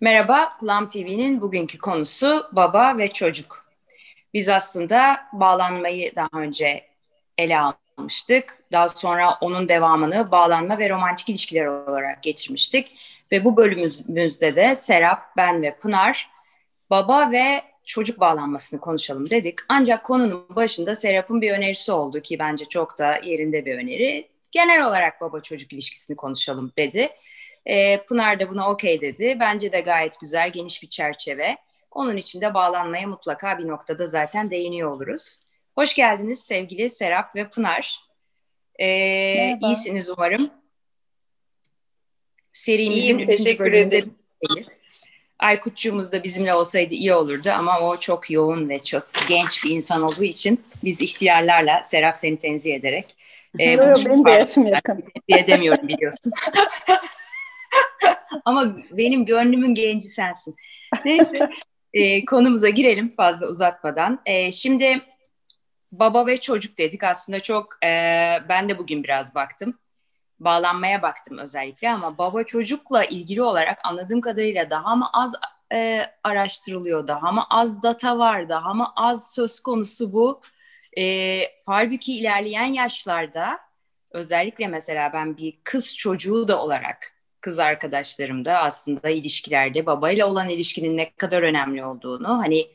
Merhaba, Plum TV'nin bugünkü konusu baba ve çocuk. Biz aslında bağlanmayı daha önce ele almıştık. Daha sonra onun devamını bağlanma ve romantik ilişkiler olarak getirmiştik. Ve bu bölümümüzde de Serap, ben ve Pınar baba ve çocuk bağlanmasını konuşalım dedik. Ancak konunun başında Serap'ın bir önerisi oldu ki bence çok da yerinde bir öneri. Genel olarak baba çocuk ilişkisini konuşalım dedi. E, Pınar da buna okey dedi. Bence de gayet güzel, geniş bir çerçeve. Onun için de bağlanmaya mutlaka bir noktada zaten değiniyor oluruz. Hoş geldiniz sevgili Serap ve Pınar. E, iyisiniz umarım. Serimizin İyiyim, teşekkür ederim. Aykutçuğumuz da bizimle olsaydı iyi olurdu ama o çok yoğun ve çok genç bir insan olduğu için biz ihtiyarlarla Serap seni tenzih ederek e, Yok, benim de yaşım yakın. edemiyorum biliyorsun. Ama benim gönlümün genci sensin. Neyse e, konumuza girelim fazla uzatmadan. E, şimdi baba ve çocuk dedik aslında çok e, ben de bugün biraz baktım. Bağlanmaya baktım özellikle ama baba çocukla ilgili olarak anladığım kadarıyla daha mı az e, araştırılıyor, daha mı az data var, daha mı az söz konusu bu. E, halbuki ilerleyen yaşlarda özellikle mesela ben bir kız çocuğu da olarak kız arkadaşlarım da aslında ilişkilerde babayla olan ilişkinin ne kadar önemli olduğunu hani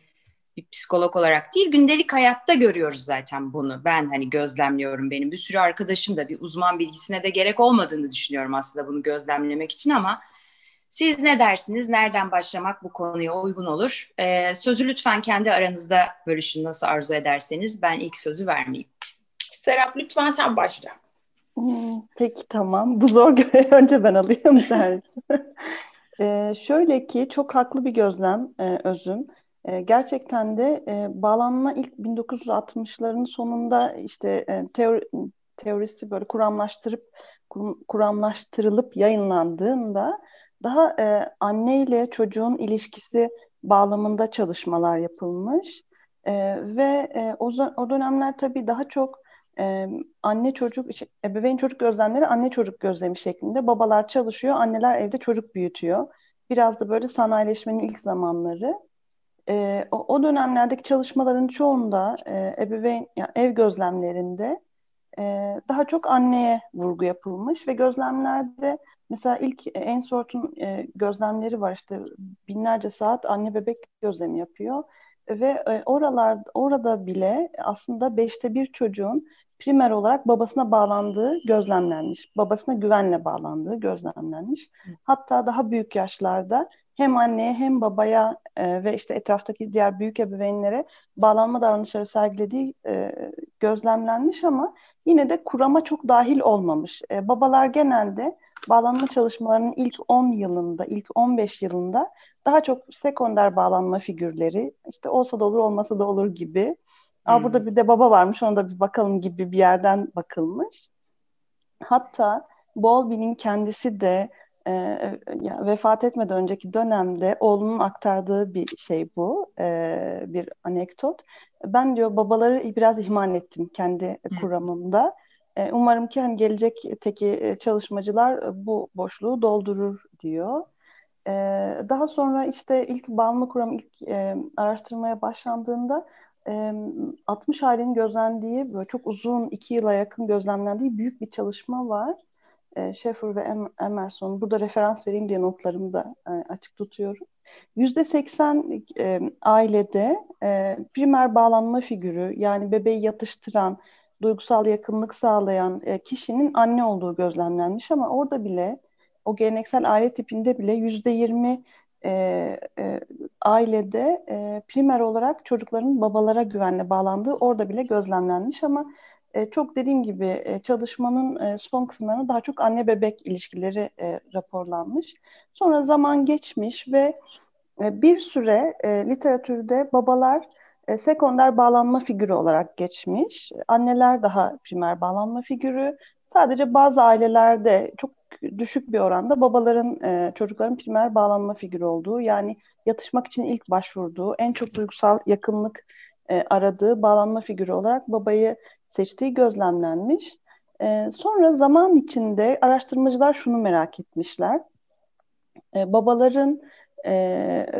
bir psikolog olarak değil gündelik hayatta görüyoruz zaten bunu. Ben hani gözlemliyorum benim bir sürü arkadaşım da bir uzman bilgisine de gerek olmadığını düşünüyorum aslında bunu gözlemlemek için ama siz ne dersiniz? Nereden başlamak bu konuya uygun olur? Ee, sözü lütfen kendi aranızda bölüşün nasıl arzu ederseniz. Ben ilk sözü vermeyeyim. Serap lütfen sen başla. Peki tamam. Bu zor görevi önce ben alayım dersin. ee, şöyle ki çok haklı bir gözlem e, Özüm. E, gerçekten de e, bağlanma ilk 1960'ların sonunda işte e, teori, teorisi böyle kuramlaştırıp kur, kuramlaştırılıp yayınlandığında daha e, anne ile çocuğun ilişkisi bağlamında çalışmalar yapılmış e, ve e, o, o dönemler tabii daha çok e, anne çocuk, şey, ebeveyn çocuk gözlemleri anne çocuk gözlemi şeklinde. Babalar çalışıyor, anneler evde çocuk büyütüyor. Biraz da böyle sanayileşmenin ilk zamanları. E, o, o dönemlerdeki çalışmaların çoğunda e, ebeveyn, yani ev gözlemlerinde e, daha çok anneye vurgu yapılmış ve gözlemlerde mesela ilk Ainsworth'un e, gözlemleri var işte binlerce saat anne bebek gözlemi yapıyor ve e, oralar orada bile aslında beşte bir çocuğun primer olarak babasına bağlandığı gözlemlenmiş. Babasına güvenle bağlandığı gözlemlenmiş. Hatta daha büyük yaşlarda hem anneye hem babaya e, ve işte etraftaki diğer büyük ebeveynlere bağlanma davranışları sergilediği e, gözlemlenmiş ama yine de kurama çok dahil olmamış. E, babalar genelde bağlanma çalışmalarının ilk 10 yılında, ilk 15 yılında daha çok sekonder bağlanma figürleri, işte olsa da olur olmasa da olur gibi Aa, hmm. burada bir de baba varmış ona da bir bakalım gibi bir yerden bakılmış. Hatta Bowlby'nin kendisi de e, ya, vefat etmeden önceki dönemde oğlunun aktardığı bir şey bu, e, bir anekdot. Ben diyor babaları biraz ihmal ettim kendi kuramımda. E, umarım ki hani gelecekteki çalışmacılar bu boşluğu doldurur diyor. E, daha sonra işte ilk Balmı kuramı ilk e, araştırmaya başlandığında 60 ailenin gözlendiği böyle çok uzun iki yıla yakın gözlemlendiği büyük bir çalışma var. Schaeffer ve Emerson. Burada referans vereyim diye notlarımı da açık tutuyorum. Yüzde seksen ailede primer bağlanma figürü yani bebeği yatıştıran, duygusal yakınlık sağlayan kişinin anne olduğu gözlemlenmiş ama orada bile o geleneksel aile tipinde bile yüzde yirmi e, e, ailede e, primer olarak çocukların babalara güvenle bağlandığı orada bile gözlemlenmiş ama e, çok dediğim gibi e, çalışmanın e, son kısımlarında daha çok anne bebek ilişkileri e, raporlanmış. Sonra zaman geçmiş ve e, bir süre e, literatürde babalar e, sekonder bağlanma figürü olarak geçmiş. Anneler daha primer bağlanma figürü. Sadece bazı ailelerde çok düşük bir oranda babaların e, çocukların primer bağlanma figürü olduğu yani yatışmak için ilk başvurduğu en çok duygusal yakınlık e, aradığı bağlanma figürü olarak babayı seçtiği gözlemlenmiş. E, sonra zaman içinde araştırmacılar şunu merak etmişler. E, babaların e,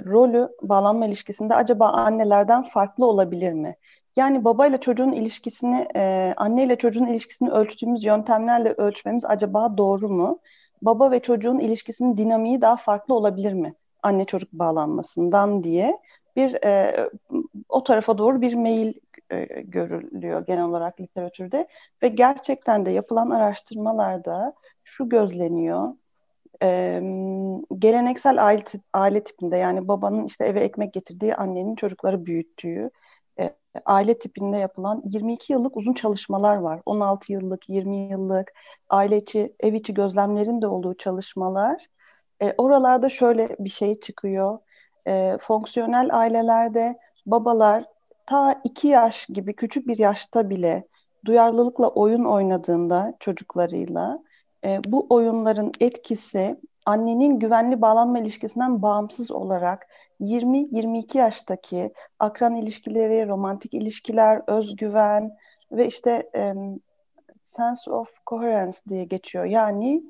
rolü bağlanma ilişkisinde acaba annelerden farklı olabilir mi? Yani babayla çocuğun ilişkisini, e, anne ile çocuğun ilişkisini ölçtüğümüz yöntemlerle ölçmemiz acaba doğru mu? Baba ve çocuğun ilişkisinin dinamiği daha farklı olabilir mi? Anne çocuk bağlanmasından diye bir e, o tarafa doğru bir meyil e, görülüyor genel olarak literatürde ve gerçekten de yapılan araştırmalarda şu gözleniyor e, geleneksel aile, aile tipinde yani babanın işte eve ekmek getirdiği annenin çocukları büyüttüğü aile tipinde yapılan 22 yıllık uzun çalışmalar var. 16 yıllık, 20 yıllık aile içi, ev içi gözlemlerin de olduğu çalışmalar. E, oralarda şöyle bir şey çıkıyor. E, fonksiyonel ailelerde babalar ta 2 yaş gibi küçük bir yaşta bile duyarlılıkla oyun oynadığında çocuklarıyla e, bu oyunların etkisi annenin güvenli bağlanma ilişkisinden bağımsız olarak 20-22 yaştaki akran ilişkileri, romantik ilişkiler, özgüven ve işte e, sense of coherence diye geçiyor. Yani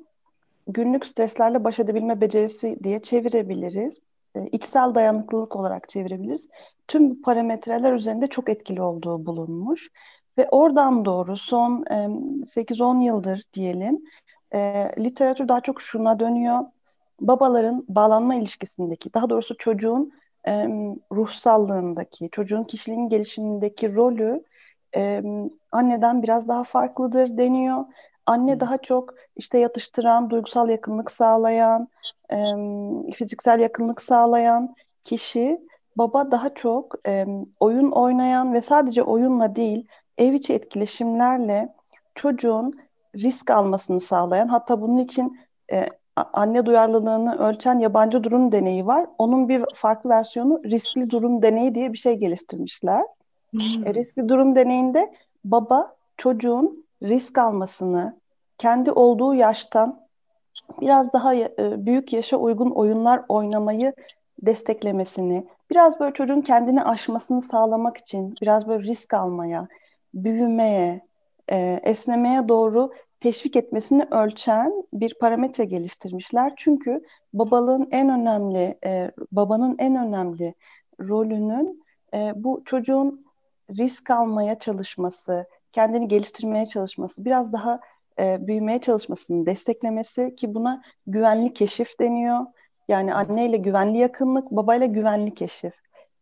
günlük streslerle baş edebilme becerisi diye çevirebiliriz. E, içsel dayanıklılık olarak çevirebiliriz. Tüm bu parametreler üzerinde çok etkili olduğu bulunmuş. Ve oradan doğru son e, 8-10 yıldır diyelim e, literatür daha çok şuna dönüyor. Babaların bağlanma ilişkisindeki, daha doğrusu çocuğun e, ruhsallığındaki, çocuğun kişiliğin gelişimindeki rolü e, anneden biraz daha farklıdır deniyor. Anne daha çok işte yatıştıran, duygusal yakınlık sağlayan, e, fiziksel yakınlık sağlayan kişi. Baba daha çok e, oyun oynayan ve sadece oyunla değil, ev içi etkileşimlerle çocuğun risk almasını sağlayan hatta bunun için e, anne duyarlılığını ölçen yabancı durum deneyi var. Onun bir farklı versiyonu riskli durum deneyi diye bir şey geliştirmişler. Hmm. E, riskli durum deneyinde baba çocuğun risk almasını kendi olduğu yaştan biraz daha e, büyük yaşa uygun oyunlar oynamayı desteklemesini, biraz böyle çocuğun kendini aşmasını sağlamak için biraz böyle risk almaya, büyümeye, e, esnemeye doğru teşvik etmesini ölçen bir parametre geliştirmişler. Çünkü babalığın en önemli, e, babanın en önemli rolünün e, bu çocuğun risk almaya çalışması, kendini geliştirmeye çalışması, biraz daha e, büyümeye çalışmasını desteklemesi ki buna güvenli keşif deniyor. Yani anneyle güvenli yakınlık, babayla güvenli keşif.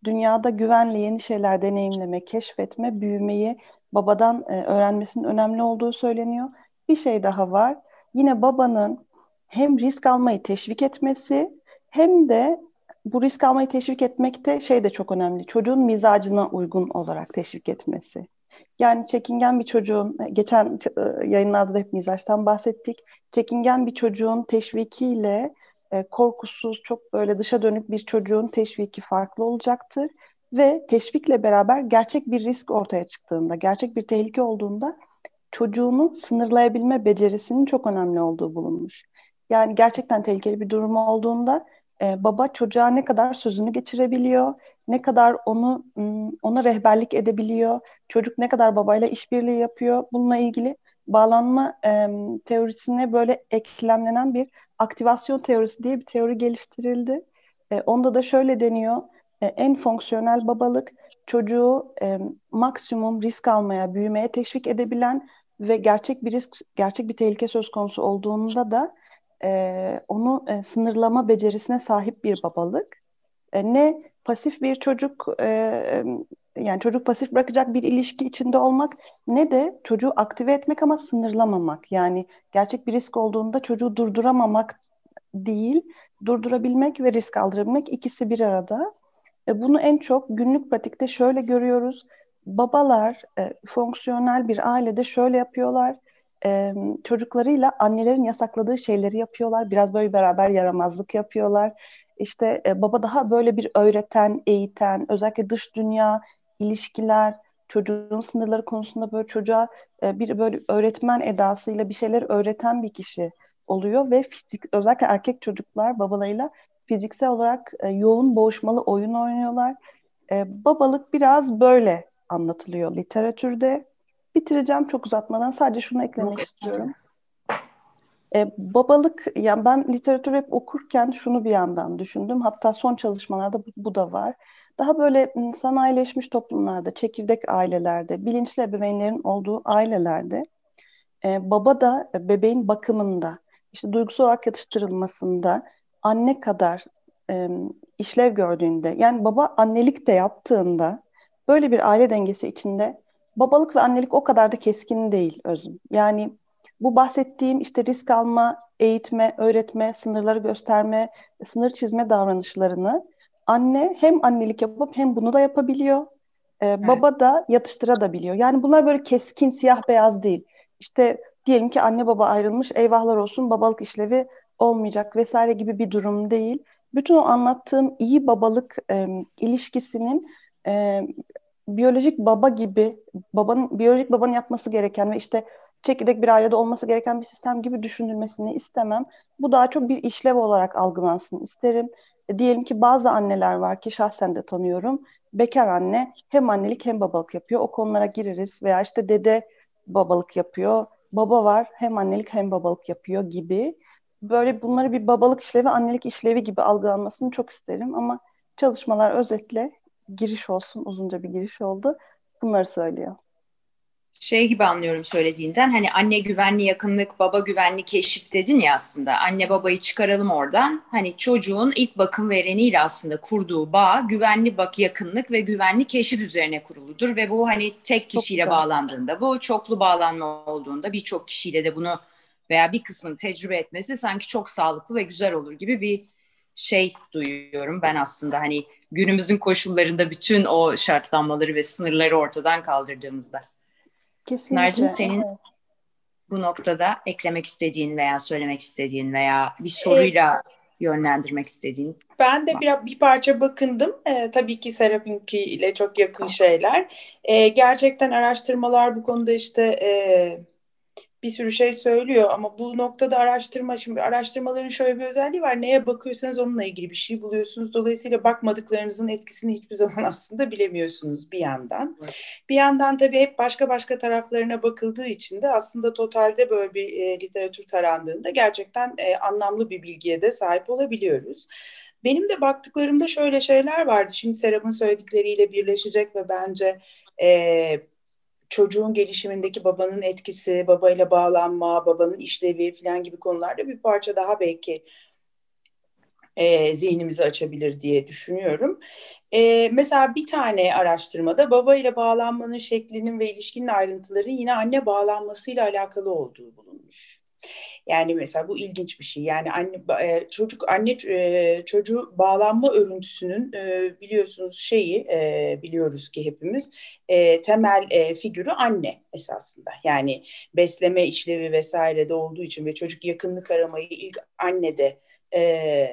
Dünyada güvenli yeni şeyler deneyimleme, keşfetme, büyümeyi babadan e, öğrenmesinin önemli olduğu söyleniyor. Bir şey daha var. Yine babanın hem risk almayı teşvik etmesi hem de bu risk almayı teşvik etmekte şey de çok önemli. Çocuğun mizacına uygun olarak teşvik etmesi. Yani çekingen bir çocuğun, e, geçen e, yayınlarda da hep mizaçtan bahsettik. Çekingen bir çocuğun teşvikiyle e, korkusuz, çok böyle dışa dönük bir çocuğun teşviki farklı olacaktır ve teşvikle beraber gerçek bir risk ortaya çıktığında, gerçek bir tehlike olduğunda çocuğunu sınırlayabilme becerisinin çok önemli olduğu bulunmuş. Yani gerçekten tehlikeli bir durum olduğunda e, baba çocuğa ne kadar sözünü geçirebiliyor, ne kadar onu ona rehberlik edebiliyor, çocuk ne kadar babayla işbirliği yapıyor. Bununla ilgili bağlanma e, teorisine böyle eklemlenen bir aktivasyon teorisi diye bir teori geliştirildi. E, onda da şöyle deniyor e, en fonksiyonel babalık çocuğu e, maksimum risk almaya, büyümeye teşvik edebilen ve gerçek bir risk, gerçek bir tehlike söz konusu olduğunda da e, onu e, sınırlama becerisine sahip bir babalık. E, ne pasif bir çocuk, e, yani çocuk pasif bırakacak bir ilişki içinde olmak, ne de çocuğu aktive etmek ama sınırlamamak. Yani gerçek bir risk olduğunda çocuğu durduramamak değil, durdurabilmek ve risk aldırabilmek ikisi bir arada. E, bunu en çok günlük pratikte şöyle görüyoruz. Babalar e, fonksiyonel bir ailede şöyle yapıyorlar. E, çocuklarıyla annelerin yasakladığı şeyleri yapıyorlar. Biraz böyle beraber yaramazlık yapıyorlar. İşte e, baba daha böyle bir öğreten, eğiten, özellikle dış dünya, ilişkiler, çocuğun sınırları konusunda böyle çocuğa e, bir böyle öğretmen edasıyla bir şeyler öğreten bir kişi oluyor ve fizik özellikle erkek çocuklar babalarıyla fiziksel olarak e, yoğun boğuşmalı oyun oynuyorlar. E, babalık biraz böyle anlatılıyor literatürde. Bitireceğim çok uzatmadan sadece şunu eklemek istiyorum. E, babalık, yani ben literatür hep okurken şunu bir yandan düşündüm. Hatta son çalışmalarda bu, bu da var. Daha böyle sanayileşmiş toplumlarda, çekirdek ailelerde, bilinçli ebeveynlerin olduğu ailelerde e, baba da bebeğin bakımında, işte duygusal olarak yatıştırılmasında anne kadar e, işlev gördüğünde, yani baba annelik de yaptığında böyle bir aile dengesi içinde babalık ve annelik o kadar da keskin değil özüm. Yani bu bahsettiğim işte risk alma, eğitme, öğretme, sınırları gösterme, sınır çizme davranışlarını anne hem annelik yapıp hem bunu da yapabiliyor. Ee, evet. Baba da yatıştırabiliyor. Yani bunlar böyle keskin siyah beyaz değil. İşte diyelim ki anne baba ayrılmış eyvahlar olsun babalık işlevi olmayacak vesaire gibi bir durum değil. Bütün o anlattığım iyi babalık e, ilişkisinin e, biyolojik baba gibi babanın biyolojik babanın yapması gereken ve işte çekirdek bir ailede olması gereken bir sistem gibi düşünülmesini istemem. Bu daha çok bir işlev olarak algılansın isterim. E, diyelim ki bazı anneler var ki şahsen de tanıyorum. Bekar anne hem annelik hem babalık yapıyor. O konulara gireriz veya işte dede babalık yapıyor. Baba var hem annelik hem babalık yapıyor gibi. Böyle bunları bir babalık işlevi, annelik işlevi gibi algılanmasını çok isterim ama çalışmalar özetle giriş olsun, uzunca bir giriş oldu. Bunları söylüyor. Şey gibi anlıyorum söylediğinden hani anne güvenli yakınlık baba güvenli keşif dedin ya aslında. Anne babayı çıkaralım oradan. Hani çocuğun ilk bakım vereniyle aslında kurduğu bağ güvenli bak yakınlık ve güvenli keşif üzerine kuruludur. Ve bu hani tek kişiyle bağlandığında bu çoklu bağlanma olduğunda birçok kişiyle de bunu veya bir kısmını tecrübe etmesi sanki çok sağlıklı ve güzel olur gibi bir şey duyuyorum ben aslında hani günümüzün koşullarında bütün o şartlanmaları ve sınırları ortadan kaldırdığımızda. Kesinlikle. Pınar'cığım senin evet. bu noktada eklemek istediğin veya söylemek istediğin veya bir soruyla evet. yönlendirmek istediğin? Ben de bir, bir parça bakındım. Ee, tabii ki Serap'inki ile çok yakın şeyler. Ee, gerçekten araştırmalar bu konuda işte... E, bir sürü şey söylüyor ama bu noktada araştırma şimdi araştırmaların şöyle bir özelliği var. Neye bakıyorsanız onunla ilgili bir şey buluyorsunuz. Dolayısıyla bakmadıklarınızın etkisini hiçbir zaman aslında bilemiyorsunuz bir yandan. Evet. Bir yandan tabii hep başka başka taraflarına bakıldığı için de aslında totalde böyle bir e, literatür tarandığında gerçekten e, anlamlı bir bilgiye de sahip olabiliyoruz. Benim de baktıklarımda şöyle şeyler vardı. Şimdi Serap'ın söyledikleriyle birleşecek ve bence e, çocuğun gelişimindeki babanın etkisi, babayla bağlanma, babanın işlevi falan gibi konularda bir parça daha belki e, zihnimizi açabilir diye düşünüyorum. E, mesela bir tane araştırmada baba ile bağlanmanın şeklinin ve ilişkinin ayrıntıları yine anne bağlanmasıyla alakalı olduğu bulunmuş. Yani mesela bu ilginç bir şey. Yani anne e, çocuk anne e, çocuğu bağlanma örüntüsünün e, biliyorsunuz şeyi biliyoruz ki hepimiz temel figürü anne esasında. Yani besleme işlevi vesaire de olduğu için ve çocuk yakınlık aramayı ilk annede e,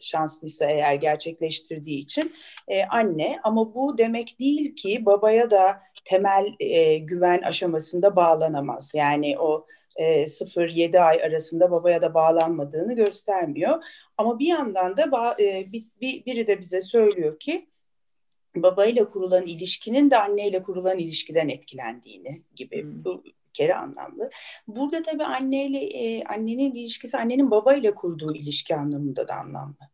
şanslıysa eğer gerçekleştirdiği için e, anne ama bu demek değil ki babaya da temel e, güven aşamasında bağlanamaz. Yani o 0-7 e, ay arasında babaya da bağlanmadığını göstermiyor. Ama bir yandan da e, biri de bize söylüyor ki babayla kurulan ilişkinin de anneyle kurulan ilişkiden etkilendiğini gibi. Hmm. Bu bir kere anlamlı. Burada tabii anneyle e, annenin ilişkisi annenin babayla kurduğu ilişki anlamında da anlamlı.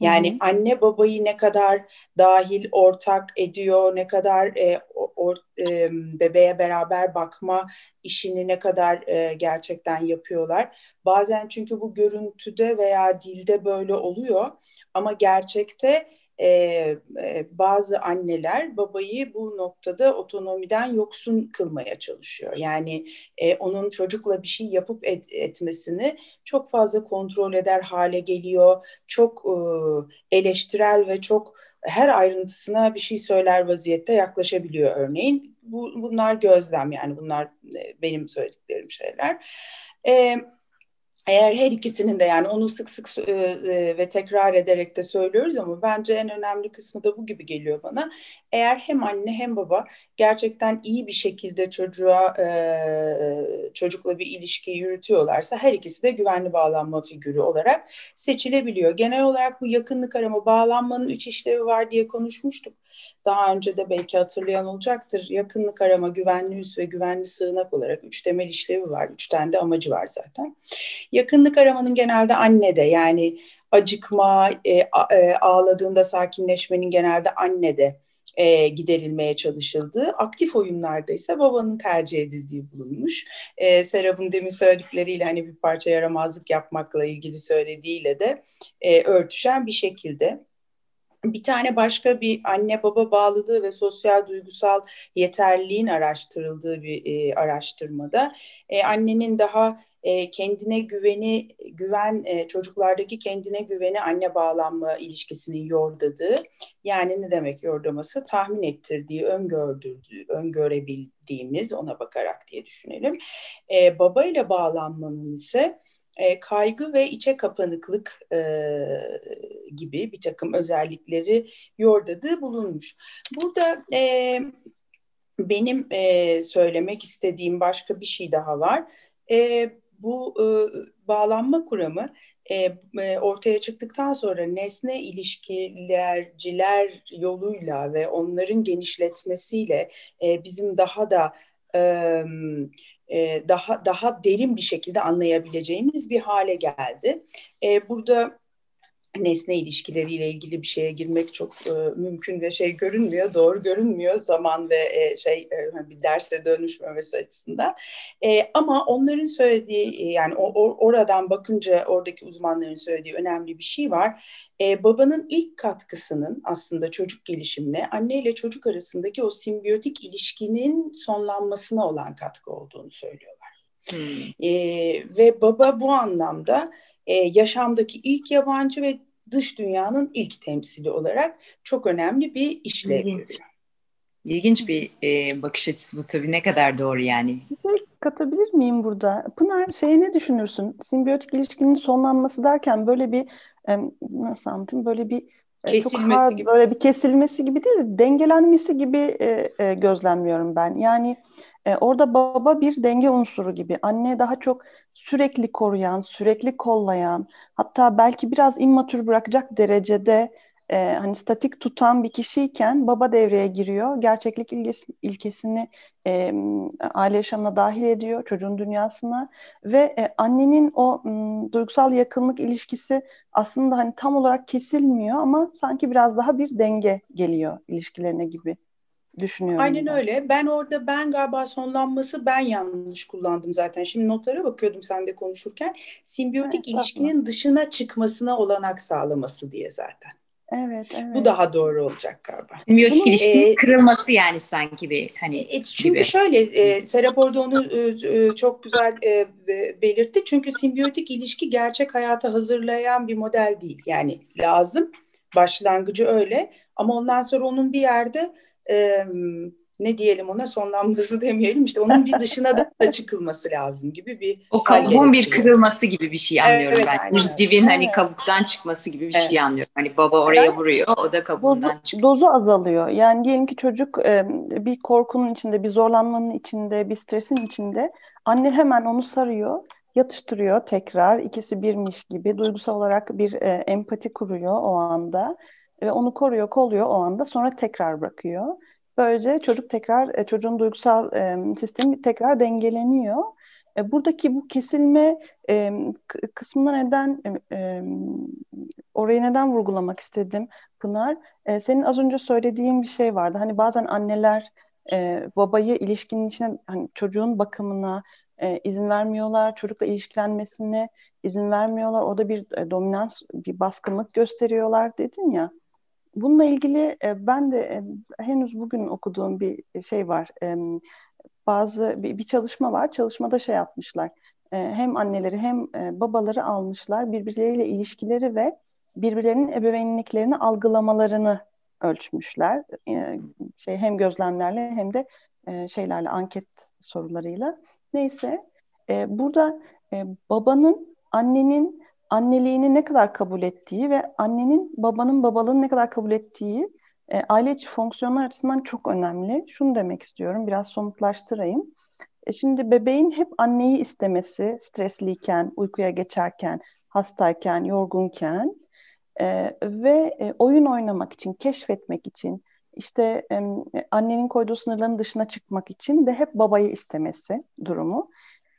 Yani Hı-hı. anne babayı ne kadar dahil, ortak ediyor, ne kadar e, or, e, bebeğe beraber bakma işini ne kadar e, gerçekten yapıyorlar. Bazen çünkü bu görüntüde veya dilde böyle oluyor ama gerçekte e, e, bazı anneler babayı bu noktada otonomiden yoksun kılmaya çalışıyor. Yani e, onun çocukla bir şey yapıp et, etmesini çok fazla kontrol eder hale geliyor. Çok e, eleştirel ve çok her ayrıntısına bir şey söyler vaziyette yaklaşabiliyor örneğin. Bu, bunlar gözlem yani bunlar e, benim söylediklerim şeyler. Evet eğer her ikisinin de yani onu sık sık e, e, ve tekrar ederek de söylüyoruz ama bence en önemli kısmı da bu gibi geliyor bana. Eğer hem anne hem baba gerçekten iyi bir şekilde çocuğa e, çocukla bir ilişki yürütüyorlarsa her ikisi de güvenli bağlanma figürü olarak seçilebiliyor. Genel olarak bu yakınlık arama bağlanmanın üç işlevi var diye konuşmuştuk. Daha önce de belki hatırlayan olacaktır. Yakınlık arama, güvenli üs ve güvenli sığınak olarak üç temel işlevi var. Üç tane de amacı var zaten. Yakınlık aramanın genelde annede yani acıkma, e, e, ağladığında sakinleşmenin genelde annede e, giderilmeye çalışıldığı, aktif oyunlarda ise babanın tercih edildiği bulunmuş. E, Serap'ın demin söyledikleriyle hani bir parça yaramazlık yapmakla ilgili söylediğiyle de e, örtüşen bir şekilde bir tane başka bir anne baba bağlılığı ve sosyal duygusal yeterliliğin araştırıldığı bir e, araştırmada e, annenin daha e, kendine güveni, güven e, çocuklardaki kendine güveni anne bağlanma ilişkisinin yordadığı, yani ne demek yordaması? Tahmin ettirdiği, öngördürdüğü, öngörebildiğimiz ona bakarak diye düşünelim. E, baba ile bağlanmanın ise e, kaygı ve içe kapanıklık e, gibi bir takım özellikleri yordadığı bulunmuş. Burada e, benim e, söylemek istediğim başka bir şey daha var. E, bu e, bağlanma kuramı e, e, ortaya çıktıktan sonra nesne ilişkilerciler yoluyla ve onların genişletmesiyle e, bizim daha da e, e, daha daha derin bir şekilde anlayabileceğimiz bir hale geldi. E, burada nesne ilişkileriyle ilgili bir şeye girmek çok e, mümkün ve şey görünmüyor, doğru görünmüyor zaman ve e, şey e, hani bir derse dönüşmemesi açısından. E, ama onların söylediği e, yani o, o, oradan bakınca oradaki uzmanların söylediği önemli bir şey var. E, babanın ilk katkısının aslında çocuk gelişimine anne ile çocuk arasındaki o simbiyotik ilişkinin sonlanmasına olan katkı olduğunu söylüyorlar. Hmm. E, ve baba bu anlamda e, yaşamdaki ilk yabancı ve dış dünyanın ilk temsili olarak çok önemli bir işlev İlginç. görüyor. İlginç bir e, bakış açısı bu tabii ne kadar doğru yani. Bir şey katabilir miyim burada? Pınar şey ne düşünürsün? Simbiyotik ilişkinin sonlanması derken böyle bir e, nasıl anlatayım böyle bir e, kesilmesi hard, gibi. böyle bir kesilmesi gibi değil de dengelenmesi gibi e, e, gözlemliyorum ben. Yani e, orada baba bir denge unsuru gibi. Anne daha çok sürekli koruyan, sürekli kollayan, hatta belki biraz immatür bırakacak derecede e, hani statik tutan bir kişiyken baba devreye giriyor. Gerçeklik ilgesi, ilkesini e, aile yaşamına dahil ediyor, çocuğun dünyasına ve e, annenin o m, duygusal yakınlık ilişkisi aslında hani tam olarak kesilmiyor ama sanki biraz daha bir denge geliyor ilişkilerine gibi düşünüyorum. Aynen ben. öyle. Ben orada ben galiba sonlanması ben yanlış kullandım zaten. Şimdi notlara bakıyordum sen de konuşurken. Simbiyotik evet, ilişkinin dışına çıkmasına olanak sağlaması diye zaten. Evet, evet. Bu daha doğru olacak galiba. Simbiyotik ilişkinin e, kırılması yani sanki bir hani e, Çünkü gibi. şöyle e, Serap orada onu e, e, çok güzel e, belirtti. Çünkü simbiyotik ilişki gerçek hayata hazırlayan bir model değil. Yani lazım. Başlangıcı öyle ama ondan sonra onun bir yerde e, ne diyelim ona sonlanması demeyelim işte onun bir dışına da çıkılması lazım gibi bir o kabuğun bir kırılması gibi bir şey anlıyorum evet, ben. Civcivin hani kabuktan çıkması gibi bir şey evet. şey anlıyorum. Hani baba oraya yani, vuruyor o da kabuğundan dozu, çıkıyor. Dozu azalıyor. Yani diyelim ki çocuk e, bir korkunun içinde, bir zorlanmanın içinde, bir stresin içinde anne hemen onu sarıyor yatıştırıyor tekrar ikisi birmiş gibi duygusal olarak bir e, empati kuruyor o anda ve onu koruyor, kolluyor o anda sonra tekrar bırakıyor. Böylece çocuk tekrar e, çocuğun duygusal e, sistemi tekrar dengeleniyor. E, buradaki bu kesilme e, kısmına neden orayı neden vurgulamak istedim Pınar? Senin az önce söylediğin bir şey vardı. Hani bazen anneler babayı ilişkinin içine hani çocuğun bakımına izin vermiyorlar, çocukla ilişkilenmesine izin vermiyorlar. Orada bir e, dominans, bir baskınlık gösteriyorlar dedin ya. Bununla ilgili e, ben de e, henüz bugün okuduğum bir şey var. E, bazı bir, bir çalışma var. Çalışmada şey yapmışlar. E, hem anneleri hem e, babaları almışlar. Birbirleriyle ilişkileri ve birbirlerinin ebeveynliklerini algılamalarını ölçmüşler. E, şey hem gözlemlerle hem de e, şeylerle anket sorularıyla. Neyse e, burada e, babanın annenin anneliğini ne kadar kabul ettiği ve annenin babanın babalığını ne kadar kabul ettiği e, aile içi fonksiyonlar açısından çok önemli. Şunu demek istiyorum, biraz somutlaştırayım. E, şimdi bebeğin hep anneyi istemesi, stresliyken, uykuya geçerken, hastayken, yorgunken e, ve e, oyun oynamak için, keşfetmek için, işte annenin koyduğu sınırların dışına çıkmak için de hep babayı istemesi durumu.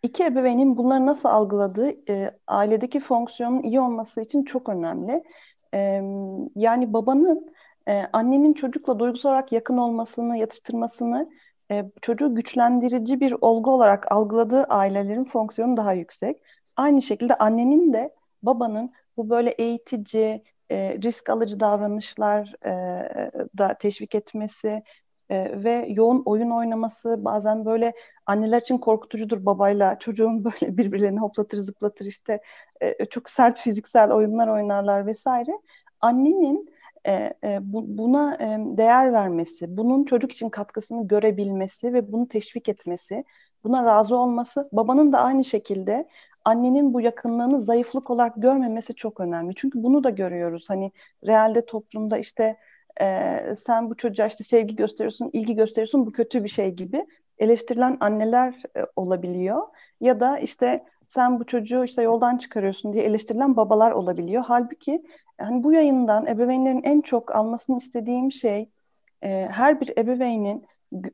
İki ebeveynin bunları nasıl algıladığı e, ailedeki fonksiyonun iyi olması için çok önemli. E, yani babanın e, annenin çocukla duygusal olarak yakın olmasını, yatıştırmasını e, çocuğu güçlendirici bir olgu olarak algıladığı ailelerin fonksiyonu daha yüksek. Aynı şekilde annenin de babanın bu böyle eğitici, e, risk alıcı davranışlar e, da teşvik etmesi e, ve yoğun oyun oynaması bazen böyle anneler için korkutucudur babayla çocuğun böyle birbirlerini hoplatır zıplatır işte e, çok sert fiziksel oyunlar oynarlar vesaire. Annenin e, e, bu, buna e, değer vermesi, bunun çocuk için katkısını görebilmesi ve bunu teşvik etmesi, buna razı olması, babanın da aynı şekilde annenin bu yakınlığını zayıflık olarak görmemesi çok önemli. Çünkü bunu da görüyoruz. Hani realde toplumda işte e, sen bu çocuğa işte sevgi gösteriyorsun, ilgi gösteriyorsun bu kötü bir şey gibi eleştirilen anneler e, olabiliyor. Ya da işte sen bu çocuğu işte yoldan çıkarıyorsun diye eleştirilen babalar olabiliyor. Halbuki yani bu yayından ebeveynlerin en çok almasını istediğim şey e, her bir ebeveynin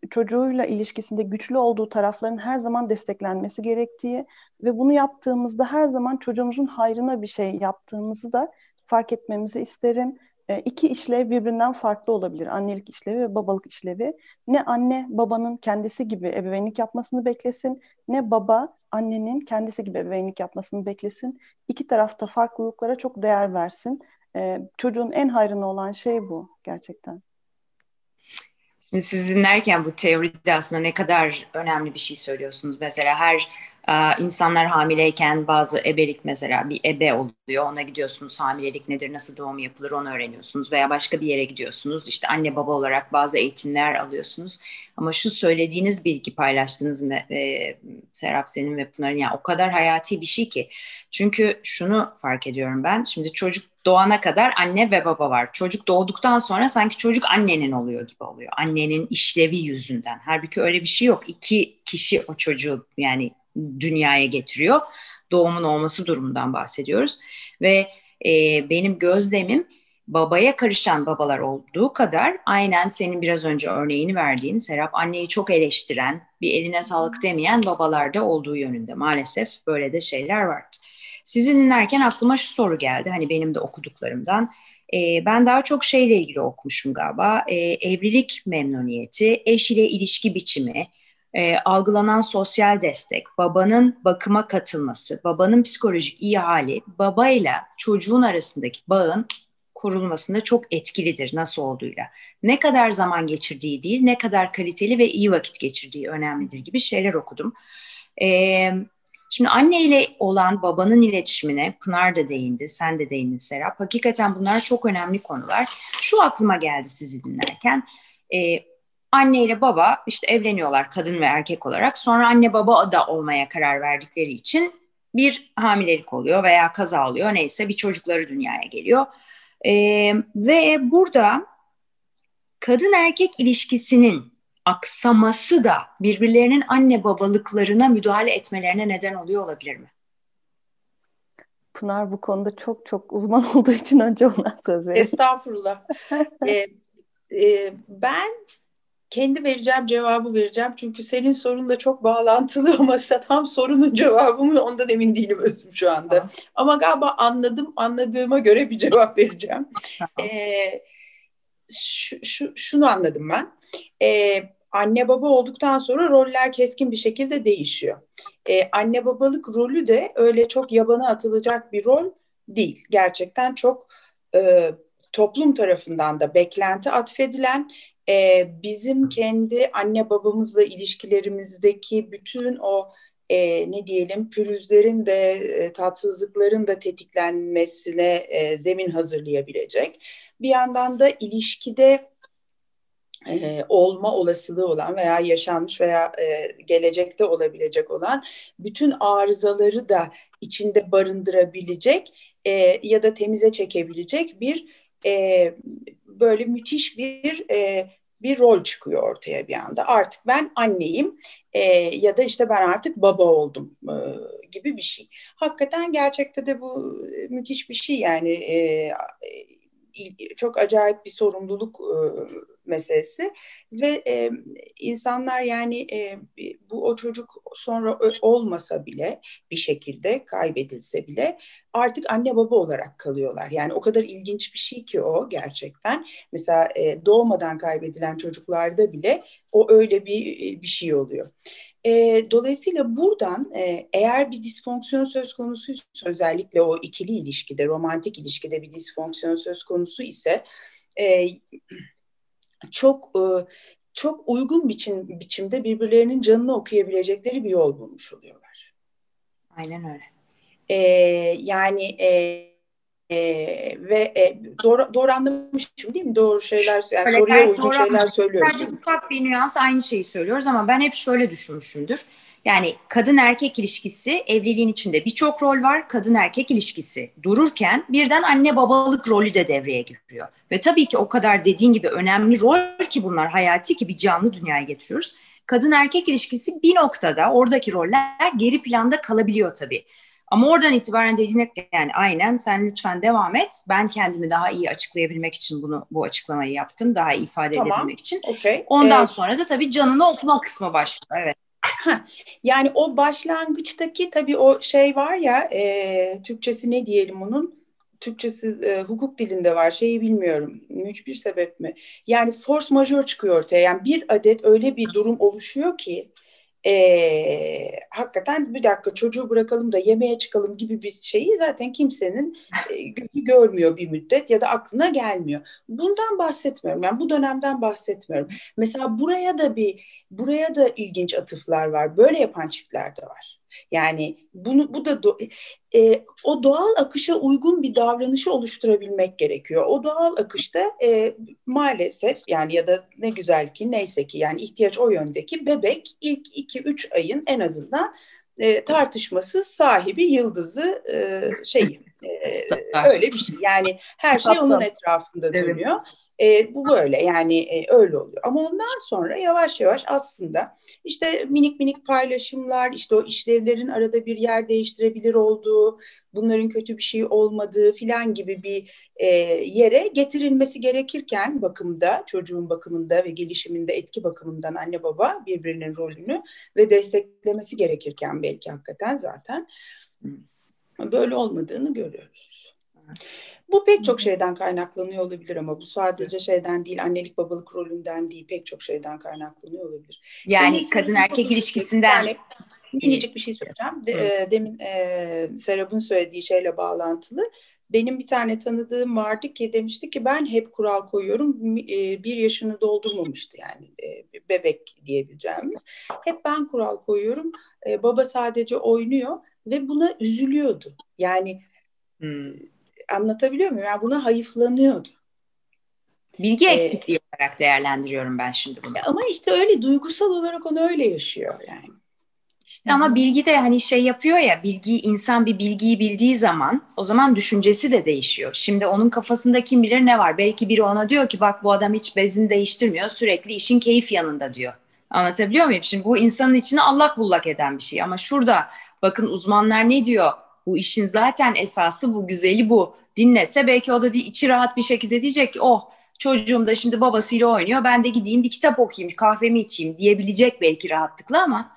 çocuğuyla ilişkisinde güçlü olduğu tarafların her zaman desteklenmesi gerektiği ve bunu yaptığımızda her zaman çocuğumuzun hayrına bir şey yaptığımızı da fark etmemizi isterim. E, iki işlev birbirinden farklı olabilir. Annelik işlevi ve babalık işlevi. Ne anne babanın kendisi gibi ebeveynlik yapmasını beklesin, ne baba annenin kendisi gibi ebeveynlik yapmasını beklesin. İki tarafta farklılıklara çok değer versin. E, çocuğun en hayrına olan şey bu gerçekten. Şimdi siz dinlerken bu teoride aslında ne kadar önemli bir şey söylüyorsunuz. Mesela her insanlar hamileyken bazı ebelik mesela bir ebe oluyor. Ona gidiyorsunuz hamilelik nedir, nasıl doğum yapılır onu öğreniyorsunuz. Veya başka bir yere gidiyorsunuz. İşte anne baba olarak bazı eğitimler alıyorsunuz. Ama şu söylediğiniz bilgi paylaştığınız e, Serap senin ve Pınar'ın yani o kadar hayati bir şey ki. Çünkü şunu fark ediyorum ben. Şimdi çocuk doğana kadar anne ve baba var. Çocuk doğduktan sonra sanki çocuk annenin oluyor gibi oluyor. Annenin işlevi yüzünden. Halbuki öyle bir şey yok. İki kişi o çocuğu yani dünyaya getiriyor. Doğumun olması durumundan bahsediyoruz. Ve e, benim gözlemim babaya karışan babalar olduğu kadar aynen senin biraz önce örneğini verdiğin Serap anneyi çok eleştiren, bir eline sağlık demeyen babalarda olduğu yönünde. Maalesef böyle de şeyler var. Sizi dinlerken aklıma şu soru geldi hani benim de okuduklarımdan. E, ben daha çok şeyle ilgili okumuşum galiba. E, evlilik memnuniyeti, eş ile ilişki biçimi, e, algılanan sosyal destek, babanın bakıma katılması, babanın psikolojik iyi hali, babayla çocuğun arasındaki bağın kurulmasında çok etkilidir nasıl olduğuyla. Ne kadar zaman geçirdiği değil, ne kadar kaliteli ve iyi vakit geçirdiği önemlidir gibi şeyler okudum. Ee, şimdi anne ile olan babanın iletişimine Pınar da değindi, sen de değindin Serap. Hakikaten bunlar çok önemli konular. Şu aklıma geldi sizi dinlerken. Ee, anne ile baba işte evleniyorlar kadın ve erkek olarak. Sonra anne baba da olmaya karar verdikleri için bir hamilelik oluyor veya kaza oluyor neyse bir çocukları dünyaya geliyor. Ee, ve burada kadın erkek ilişkisinin aksaması da birbirlerinin anne babalıklarına müdahale etmelerine neden oluyor olabilir mi? Pınar bu konuda çok çok uzman olduğu için önce ona söz vereyim. Estağfurullah. ee, e, ben kendi vereceğim cevabı vereceğim. Çünkü senin sorunla çok bağlantılı ama tam sorunun cevabı mı ondan emin değilim özüm şu anda. Tamam. Ama galiba anladım, anladığıma göre bir cevap vereceğim. Tamam. Ee, şu, şu, şunu anladım ben. Ee, anne baba olduktan sonra roller keskin bir şekilde değişiyor. Ee, anne babalık rolü de öyle çok yabana atılacak bir rol değil. Gerçekten çok e, toplum tarafından da beklenti atfedilen e, bizim kendi anne babamızla ilişkilerimizdeki bütün o e, ne diyelim pürüzlerin de e, tatsızlıkların da tetiklenmesine e, zemin hazırlayabilecek. Bir yandan da ilişkide e, olma olasılığı olan veya yaşanmış veya e, gelecekte olabilecek olan bütün arızaları da içinde barındırabilecek e, ya da temize çekebilecek bir e, böyle müthiş bir e, bir rol çıkıyor ortaya bir anda. Artık ben anneyim e, ya da işte ben artık baba oldum e, gibi bir şey. Hakikaten gerçekte de bu müthiş bir şey yani e, çok acayip bir sorumluluk e, meselesi ve e, insanlar yani e, bu o çocuk sonra olmasa bile bir şekilde kaybedilse bile artık anne baba olarak kalıyorlar. Yani o kadar ilginç bir şey ki o gerçekten. Mesela e, doğmadan kaybedilen çocuklarda bile o öyle bir bir şey oluyor. E, dolayısıyla buradan e, eğer bir disfonksiyon söz konusu özellikle o ikili ilişkide, romantik ilişkide bir disfonksiyon söz konusu ise e, çok e, çok uygun biçim biçimde birbirlerinin canını okuyabilecekleri bir yol bulmuş oluyorlar. Aynen öyle. E, yani e, e, ve e, doğru, doğru anlamışım değil mi? Doğru şeyler, yani soruya uygun şeyler söylüyorum. Sadece ufak bir nüans aynı şeyi söylüyoruz ama ben hep şöyle düşünmüşümdür. Yani kadın erkek ilişkisi evliliğin içinde birçok rol var. Kadın erkek ilişkisi dururken birden anne babalık rolü de devreye giriyor. Ve tabii ki o kadar dediğin gibi önemli rol ki bunlar hayati ki bir canlı dünyaya getiriyoruz. Kadın erkek ilişkisi bir noktada oradaki roller geri planda kalabiliyor tabii. Ama oradan itibaren dediğine yani aynen sen lütfen devam et. Ben kendimi daha iyi açıklayabilmek için bunu bu açıklamayı yaptım. Daha iyi ifade tamam. edebilmek için. Okay. Ondan ee, sonra da tabii canını okuma kısmı başlıyor. Evet. Yani o başlangıçtaki tabii o şey var ya e, Türkçesi ne diyelim onun? Türkçesi e, hukuk dilinde var şeyi bilmiyorum. Mücbir sebep mi? Yani force majeure çıkıyor ortaya. Yani bir adet öyle bir durum oluşuyor ki e, hakikaten bir dakika çocuğu bırakalım da yemeğe çıkalım gibi bir şeyi zaten kimsenin e, görmüyor bir müddet ya da aklına gelmiyor. Bundan bahsetmiyorum. Yani bu dönemden bahsetmiyorum. Mesela buraya da bir buraya da ilginç atıflar var. Böyle yapan çiftler de var. Yani bunu bu da do, e, o doğal akışa uygun bir davranışı oluşturabilmek gerekiyor. O doğal akışta e, maalesef yani ya da ne güzel ki neyse ki yani ihtiyaç o yöndeki bebek ilk 2-3 ayın en azından e, tartışmasız sahibi yıldızı e, şey e, öyle bir şey. Yani her şey onun etrafında dönüyor. Evet. E, bu böyle yani e, öyle oluyor. Ama ondan sonra yavaş yavaş aslında işte minik minik paylaşımlar, işte o işlevlerin arada bir yer değiştirebilir olduğu, bunların kötü bir şey olmadığı filan gibi bir e, yere getirilmesi gerekirken bakımda, çocuğun bakımında ve gelişiminde etki bakımından anne baba birbirinin rolünü ve desteklemesi gerekirken belki hakikaten zaten böyle olmadığını görüyoruz. Bu pek çok şeyden kaynaklanıyor olabilir ama bu sadece şeyden değil, annelik babalık rolünden değil, pek çok şeyden kaynaklanıyor olabilir. Yani Demin kadın erkek ilişkisinden. Yani, minicik bir şey söyleyeceğim. De, e, demin e, Serap'ın söylediği şeyle bağlantılı. Benim bir tane tanıdığım vardı ki demişti ki ben hep kural koyuyorum. E, bir yaşını doldurmamıştı yani e, bebek diyebileceğimiz. Hep ben kural koyuyorum. E, baba sadece oynuyor ve buna üzülüyordu. Yani hmm Anlatabiliyor muyum? Yani buna hayıflanıyordu. Bilgi ee, eksikliği olarak değerlendiriyorum ben şimdi bunu. Ama işte öyle duygusal olarak onu öyle yaşıyor yani. İşte ama bilgi de hani şey yapıyor ya bilgi insan bir bilgiyi bildiği zaman o zaman düşüncesi de değişiyor. Şimdi onun kafasında kim bilir ne var. Belki biri ona diyor ki bak bu adam hiç bezini değiştirmiyor sürekli işin keyif yanında diyor. Anlatabiliyor muyum? Şimdi bu insanın içine allak bullak eden bir şey ama şurada bakın uzmanlar ne diyor? bu işin zaten esası bu güzeli bu dinlese belki o da içi rahat bir şekilde diyecek ki oh çocuğum da şimdi babasıyla oynuyor ben de gideyim bir kitap okuyayım kahvemi içeyim diyebilecek belki rahatlıkla ama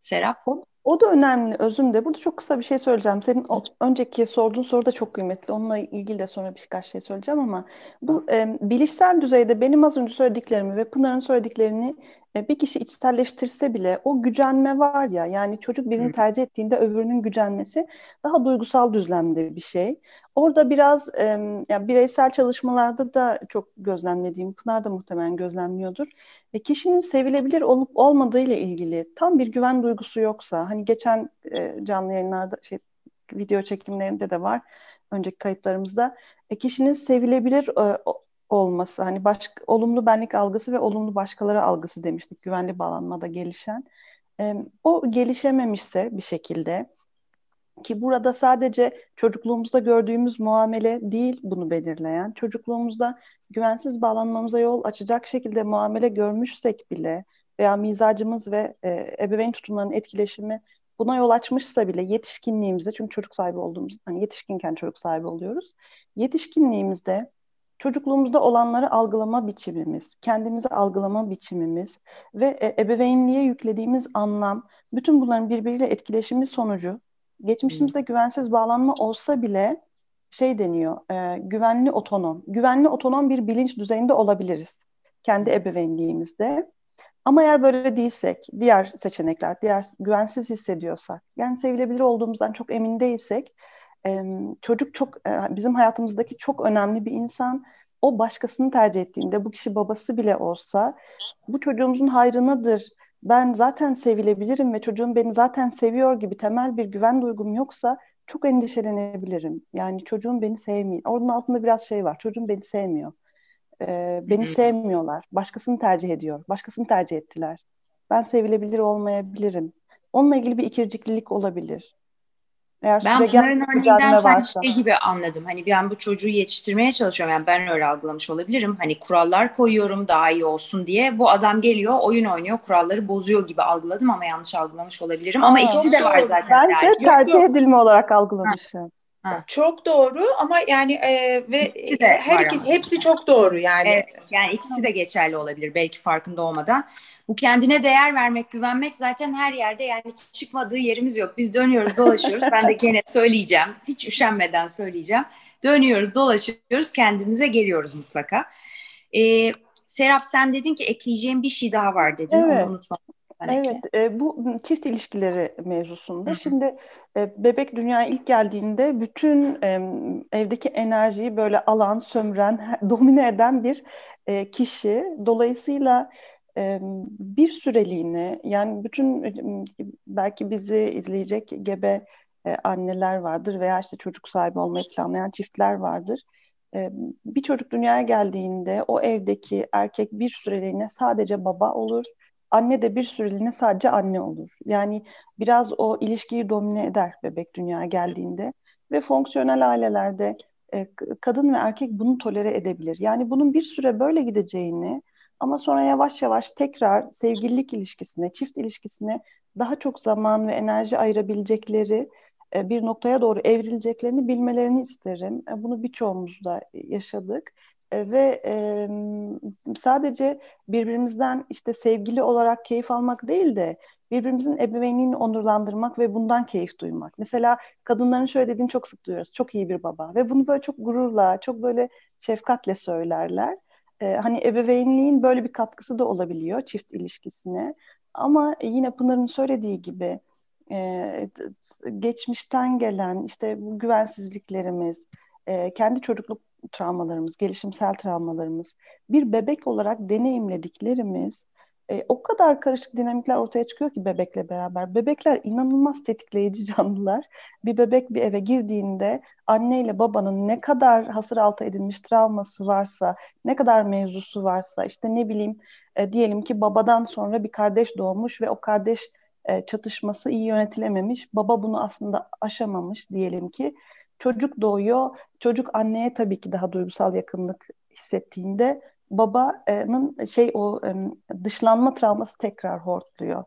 Serap o, o da önemli özüm de. Burada çok kısa bir şey söyleyeceğim. Senin o, önceki sorduğun soru da çok kıymetli. Onunla ilgili de sonra birkaç şey söyleyeceğim ama bu e, bilişsel düzeyde benim az önce söylediklerimi ve Pınar'ın söylediklerini bir kişi içselleştirse bile o gücenme var ya yani çocuk birini tercih ettiğinde öbürünün gücenmesi daha duygusal düzlemde bir şey. Orada biraz e, yani bireysel çalışmalarda da çok gözlemlediğim, Pınar da muhtemelen gözlemliyordur. E, kişinin sevilebilir olup olmadığı ile ilgili tam bir güven duygusu yoksa hani geçen e, canlı yayınlarda şey video çekimlerinde de var önceki kayıtlarımızda e, kişinin sevilebilir e, olması, hani başka, olumlu benlik algısı ve olumlu başkaları algısı demiştik güvenli bağlanmada gelişen. E, o gelişememişse bir şekilde ki burada sadece çocukluğumuzda gördüğümüz muamele değil bunu belirleyen, çocukluğumuzda güvensiz bağlanmamıza yol açacak şekilde muamele görmüşsek bile veya mizacımız ve e, ebeveyn tutumlarının etkileşimi buna yol açmışsa bile yetişkinliğimizde çünkü çocuk sahibi olduğumuz hani yetişkinken çocuk sahibi oluyoruz. Yetişkinliğimizde çocukluğumuzda olanları algılama biçimimiz, kendimizi algılama biçimimiz ve e, ebeveynliğe yüklediğimiz anlam, bütün bunların birbiriyle etkileşimi sonucu geçmişimizde hmm. güvensiz bağlanma olsa bile şey deniyor, e, güvenli otonom. Güvenli otonom bir bilinç düzeyinde olabiliriz kendi ebeveynliğimizde. Ama eğer böyle değilsek, diğer seçenekler, diğer güvensiz hissediyorsak, yani sevilebilir olduğumuzdan çok emin değilsek, çocuk çok bizim hayatımızdaki çok önemli bir insan. O başkasını tercih ettiğinde, bu kişi babası bile olsa, bu çocuğumuzun hayrınadır. Ben zaten sevilebilirim ve çocuğum beni zaten seviyor gibi temel bir güven duygum yoksa çok endişelenebilirim. Yani çocuğum beni sevmiyor. Onun altında biraz şey var. Çocuğum beni sevmiyor. Ee, beni sevmiyorlar. Başkasını tercih ediyor. Başkasını tercih ettiler. Ben sevilebilir olmayabilirim. Onunla ilgili bir ikirciklilik olabilir. Eğer ben bunların örneğinden sen şey gibi anladım. Hani ben bu çocuğu yetiştirmeye çalışıyorum. Yani ben öyle algılamış olabilirim. Hani kurallar koyuyorum daha iyi olsun diye. Bu adam geliyor, oyun oynuyor, kuralları bozuyor gibi algıladım ama yanlış algılamış olabilirim. Ama Aa, ikisi de var zaten. Ben yani. de tercih edilme olarak algılamışım. Ha. Çok doğru ama yani e, ve de her ikisi hepsi çok doğru yani. Evet, yani ikisi de geçerli olabilir belki farkında olmadan. Bu kendine değer vermek, güvenmek zaten her yerde yani çıkmadığı yerimiz yok. Biz dönüyoruz, dolaşıyoruz. ben de gene söyleyeceğim. Hiç üşenmeden söyleyeceğim. Dönüyoruz, dolaşıyoruz, kendimize geliyoruz mutlaka. Ee, Serap sen dedin ki ekleyeceğim bir şey daha var dedin. Evet. Onu unutma. Evet, e, bu çift ilişkileri mevzusunda. Hı-hı. Şimdi e, bebek dünyaya ilk geldiğinde bütün e, evdeki enerjiyi böyle alan, sömüren, domine eden bir e, kişi. Dolayısıyla bir süreliğine yani bütün belki bizi izleyecek gebe anneler vardır veya işte çocuk sahibi olmayı planlayan çiftler vardır. Bir çocuk dünyaya geldiğinde o evdeki erkek bir süreliğine sadece baba olur. Anne de bir süreliğine sadece anne olur. Yani biraz o ilişkiyi domine eder bebek dünyaya geldiğinde ve fonksiyonel ailelerde kadın ve erkek bunu tolere edebilir. Yani bunun bir süre böyle gideceğini ama sonra yavaş yavaş tekrar sevgililik ilişkisine, çift ilişkisine daha çok zaman ve enerji ayırabilecekleri e, bir noktaya doğru evrileceklerini bilmelerini isterim. E, bunu birçoğumuz da yaşadık e, ve sadece birbirimizden işte sevgili olarak keyif almak değil de birbirimizin ebeveynliğini onurlandırmak ve bundan keyif duymak. Mesela kadınların şöyle dediğini çok sık duyuyoruz. Çok iyi bir baba ve bunu böyle çok gururla, çok böyle şefkatle söylerler e, hani ebeveynliğin böyle bir katkısı da olabiliyor çift ilişkisine. Ama yine Pınar'ın söylediği gibi e, geçmişten gelen işte bu güvensizliklerimiz, e, kendi çocukluk travmalarımız, gelişimsel travmalarımız, bir bebek olarak deneyimlediklerimiz e, o kadar karışık dinamikler ortaya çıkıyor ki bebekle beraber. Bebekler inanılmaz tetikleyici canlılar. Bir bebek bir eve girdiğinde anneyle babanın ne kadar hasır altı edilmiş travması varsa, ne kadar mevzusu varsa, işte ne bileyim e, diyelim ki babadan sonra bir kardeş doğmuş ve o kardeş e, çatışması iyi yönetilememiş. Baba bunu aslında aşamamış diyelim ki. Çocuk doğuyor. Çocuk anneye tabii ki daha duygusal yakınlık hissettiğinde babanın şey o dışlanma travması tekrar hortluyor.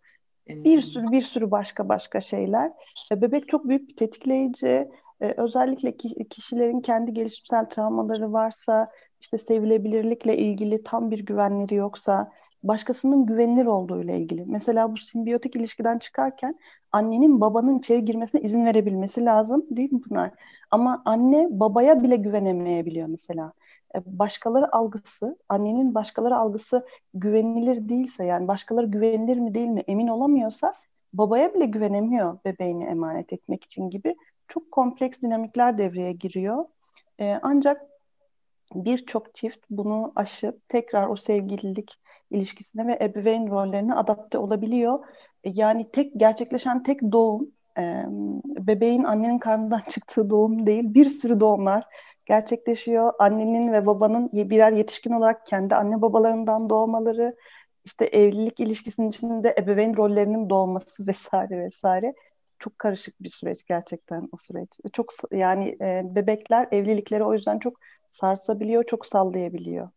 Bir sürü bir sürü başka başka şeyler. Bebek çok büyük bir tetikleyici. Özellikle kişilerin kendi gelişimsel travmaları varsa, işte sevilebilirlikle ilgili tam bir güvenleri yoksa, başkasının güvenilir olduğu ile ilgili. Mesela bu simbiyotik ilişkiden çıkarken annenin babanın içeri girmesine izin verebilmesi lazım değil mi bunlar? Ama anne babaya bile güvenemeyebiliyor mesela. E, başkaları algısı, annenin başkaları algısı güvenilir değilse yani başkaları güvenilir mi değil mi emin olamıyorsa babaya bile güvenemiyor bebeğini emanet etmek için gibi çok kompleks dinamikler devreye giriyor. Ee, ancak birçok çift bunu aşıp tekrar o sevgililik ilişkisine ve ebeveyn rollerine adapte olabiliyor. E, yani tek gerçekleşen tek doğum bebeğin annenin karnından çıktığı doğum değil, bir sürü doğumlar gerçekleşiyor. Annenin ve babanın birer yetişkin olarak kendi anne babalarından doğmaları, işte evlilik ilişkisinin içinde ebeveyn rollerinin doğması vesaire vesaire çok karışık bir süreç gerçekten o süreç. Çok yani bebekler evlilikleri o yüzden çok sarsabiliyor, çok sallayabiliyor.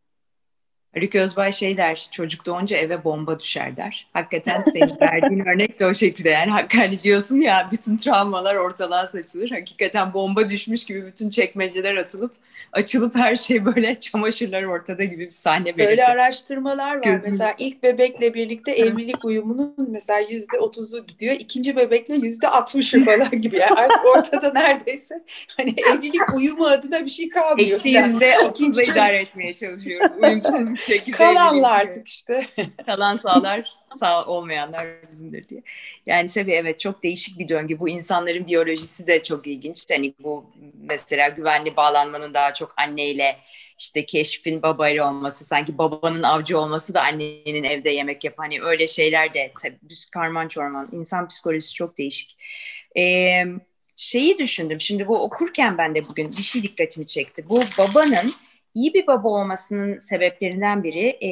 Haluk Özbay şey der, çocuk doğunca eve bomba düşer der. Hakikaten senin verdiğin örnek de o şekilde yani. Hani diyorsun ya bütün travmalar ortalığa saçılır. Hakikaten bomba düşmüş gibi bütün çekmeceler atılıp açılıp her şey böyle çamaşırlar ortada gibi bir sahne belirtir. Böyle araştırmalar var. Gözüm. Mesela ilk bebekle birlikte evlilik uyumunun mesela yüzde otuzu gidiyor. ikinci bebekle yüzde altmışı falan gibi. Yani artık ortada neredeyse hani evlilik uyumu adına bir şey kalmıyor. Eksi yüzde otuzla idare etmeye çalışıyoruz. Uyumsuz şekilde. Kalanlar artık işte. Kalan sağlar sağ olmayanlar bizimdir diye. Yani tabii evet çok değişik bir döngü. Bu insanların biyolojisi de çok ilginç. Hani bu mesela güvenli bağlanmanın daha çok anneyle işte keşfin babayla olması, sanki babanın avcı olması da annenin evde yemek yap. Hani öyle şeyler de tabii karman çorman. İnsan psikolojisi çok değişik. Ee, şeyi düşündüm. Şimdi bu okurken ben de bugün bir şey dikkatimi çekti. Bu babanın iyi bir baba olmasının sebeplerinden biri e,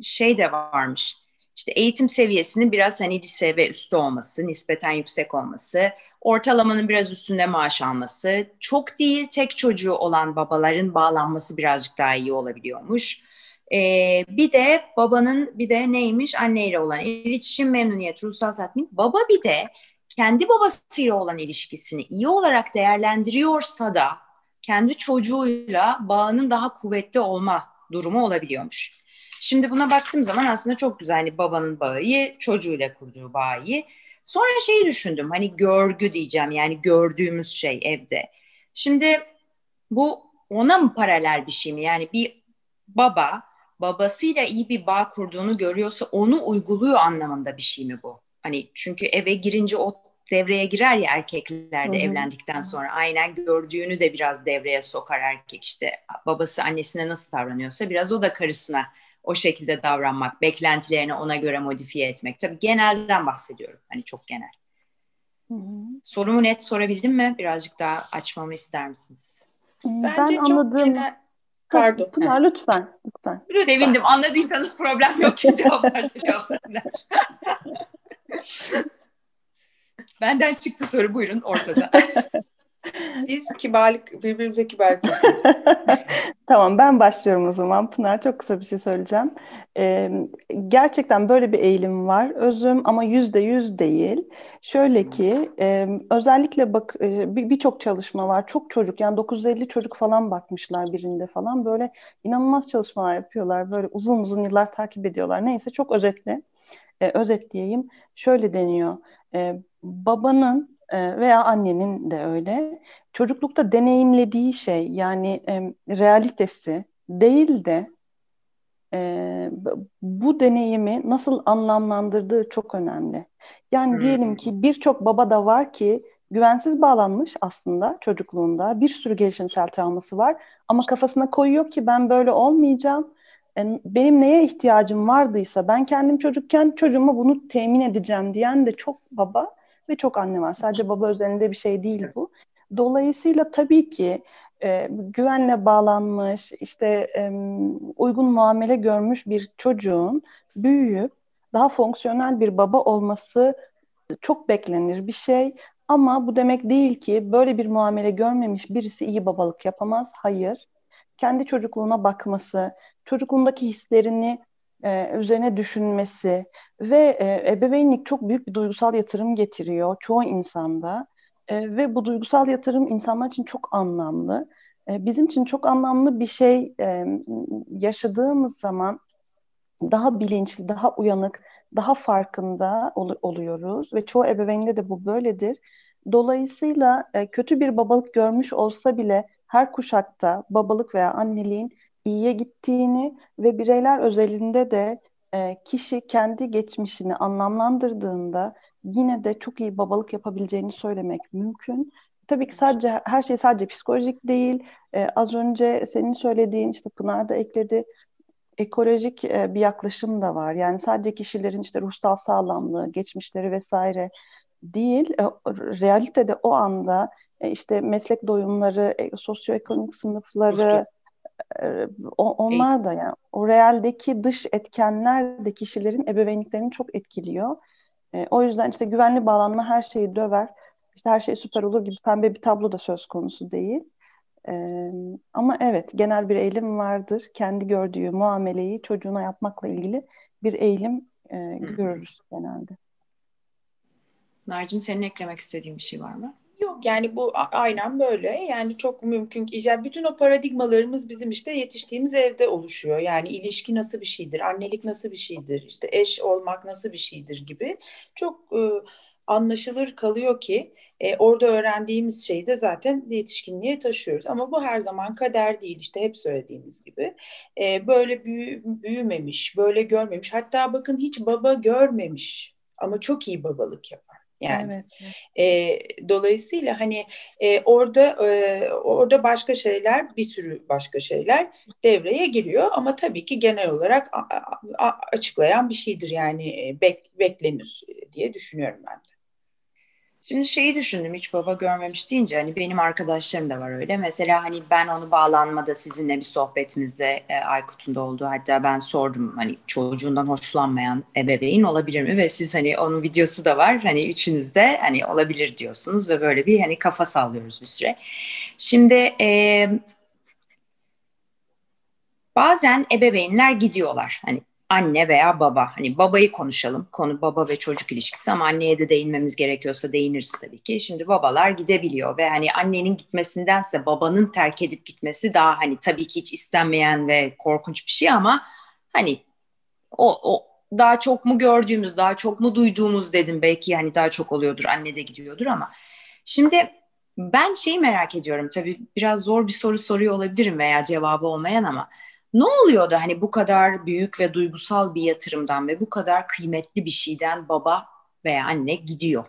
şey de varmış işte eğitim seviyesinin biraz hani lise ve üstü olması, nispeten yüksek olması, ortalamanın biraz üstünde maaş alması, çok değil tek çocuğu olan babaların bağlanması birazcık daha iyi olabiliyormuş. Ee, bir de babanın bir de neymiş anneyle olan iletişim, memnuniyet, ruhsal tatmin. Baba bir de kendi babasıyla olan ilişkisini iyi olarak değerlendiriyorsa da kendi çocuğuyla bağının daha kuvvetli olma durumu olabiliyormuş. Şimdi buna baktığım zaman aslında çok güzel. Hani babanın bağı iyi, çocuğuyla kurduğu bağı iyi. Sonra şeyi düşündüm. Hani görgü diyeceğim. Yani gördüğümüz şey evde. Şimdi bu ona mı paralel bir şey mi? Yani bir baba babasıyla iyi bir bağ kurduğunu görüyorsa onu uyguluyor anlamında bir şey mi bu? Hani çünkü eve girince o devreye girer ya erkeklerde Hı-hı. evlendikten sonra aynen gördüğünü de biraz devreye sokar erkek işte babası annesine nasıl davranıyorsa biraz o da karısına o şekilde davranmak, beklentilerini ona göre modifiye etmek. Tabii genelden bahsediyorum. Hani çok genel. Hı hı. Sorumu net sorabildim mi? Birazcık daha açmamı ister misiniz? Bence ben çok anladığım... genel. Pardon. Pınar lütfen. Lütfen. lütfen. Sevindim. Anladıysanız problem yok ki cevaplarsa cevaplasınlar. Benden çıktı soru buyurun ortada. Biz kibarlık, birbirimize kibarlık Tamam ben başlıyorum o zaman. Pınar çok kısa bir şey söyleyeceğim. Ee, gerçekten böyle bir eğilim var. Özüm ama yüzde yüz değil. Şöyle ki e, özellikle bak e, birçok bir çalışma var. Çok çocuk yani 950 çocuk falan bakmışlar birinde falan. Böyle inanılmaz çalışmalar yapıyorlar. Böyle uzun uzun yıllar takip ediyorlar. Neyse çok özetli. E, özetleyeyim. Şöyle deniyor. E, babanın ee, veya annenin de öyle çocuklukta deneyimlediği şey yani e, realitesi değil de e, bu deneyimi nasıl anlamlandırdığı çok önemli. Yani diyelim ki birçok baba da var ki güvensiz bağlanmış aslında çocukluğunda bir sürü gelişimsel travması var ama kafasına koyuyor ki ben böyle olmayacağım. Benim neye ihtiyacım vardıysa ben kendim çocukken çocuğuma bunu temin edeceğim diyen de çok baba ve çok anne var. Sadece baba özelinde bir şey değil bu. Dolayısıyla tabii ki e, güvenle bağlanmış, işte uygun muamele görmüş bir çocuğun büyüyüp daha fonksiyonel bir baba olması çok beklenir bir şey. Ama bu demek değil ki böyle bir muamele görmemiş birisi iyi babalık yapamaz. Hayır. Kendi çocukluğuna bakması, çocukluğundaki hislerini e, üzerine düşünmesi ve e, ebeveynlik çok büyük bir duygusal yatırım getiriyor çoğu insanda e, ve bu duygusal yatırım insanlar için çok anlamlı. E, bizim için çok anlamlı bir şey e, yaşadığımız zaman daha bilinçli, daha uyanık, daha farkında ol- oluyoruz ve çoğu ebeveynde de bu böyledir. Dolayısıyla e, kötü bir babalık görmüş olsa bile her kuşakta babalık veya anneliğin iyiye gittiğini ve bireyler özelinde de e, kişi kendi geçmişini anlamlandırdığında yine de çok iyi babalık yapabileceğini söylemek mümkün. Tabii ki sadece her şey sadece psikolojik değil. E, az önce senin söylediğin işte Pınar da ekledi ekolojik e, bir yaklaşım da var. Yani sadece kişilerin işte ruhsal sağlamlığı, geçmişleri vesaire değil. E, realitede o anda işte meslek doyumları, e, sosyoekonomik sınıfları, ee, o, onlar da yani o realdeki dış etkenler de kişilerin ebeveynliklerini çok etkiliyor. E, o yüzden işte güvenli bağlanma her şeyi döver. İşte her şey süper olur gibi pembe bir tablo da söz konusu değil. E, ama evet genel bir eğilim vardır. Kendi gördüğü muameleyi çocuğuna yapmakla ilgili bir eğilim e, görürüz genelde. Narcim senin eklemek istediğin bir şey var mı? Yani bu aynen böyle. Yani çok mümkün yani bütün o paradigmalarımız bizim işte yetiştiğimiz evde oluşuyor. Yani ilişki nasıl bir şeydir, annelik nasıl bir şeydir, işte eş olmak nasıl bir şeydir gibi çok e, anlaşılır kalıyor ki e, orada öğrendiğimiz şeyi de zaten yetişkinliğe taşıyoruz. Ama bu her zaman kader değil işte hep söylediğimiz gibi. E, böyle büyü, büyümemiş, böyle görmemiş hatta bakın hiç baba görmemiş ama çok iyi babalık yapar. Yani evet. e, dolayısıyla hani e, orada e, orada başka şeyler bir sürü başka şeyler devreye giriyor ama tabii ki genel olarak a, a, açıklayan bir şeydir yani bek, beklenir diye düşünüyorum ben de. Şimdi şeyi düşündüm hiç baba görmemiş deyince hani benim arkadaşlarım da var öyle. Mesela hani ben onu bağlanmada sizinle bir sohbetimizde e, Aykut'un da oldu. Hatta ben sordum hani çocuğundan hoşlanmayan ebeveyn olabilir mi? Ve siz hani onun videosu da var. Hani üçünüz de hani olabilir diyorsunuz ve böyle bir hani kafa sallıyoruz bir süre. Şimdi e, bazen ebeveynler gidiyorlar. Hani anne veya baba. Hani babayı konuşalım. Konu baba ve çocuk ilişkisi ama anneye de değinmemiz gerekiyorsa değiniriz tabii ki. Şimdi babalar gidebiliyor ve hani annenin gitmesindense babanın terk edip gitmesi daha hani tabii ki hiç istenmeyen ve korkunç bir şey ama hani o, o daha çok mu gördüğümüz, daha çok mu duyduğumuz dedim. Belki hani daha çok oluyordur, anne de gidiyordur ama. Şimdi ben şeyi merak ediyorum tabii biraz zor bir soru soruyor olabilirim veya cevabı olmayan ama ne oluyor da hani bu kadar büyük ve duygusal bir yatırımdan ve bu kadar kıymetli bir şeyden baba veya anne gidiyor?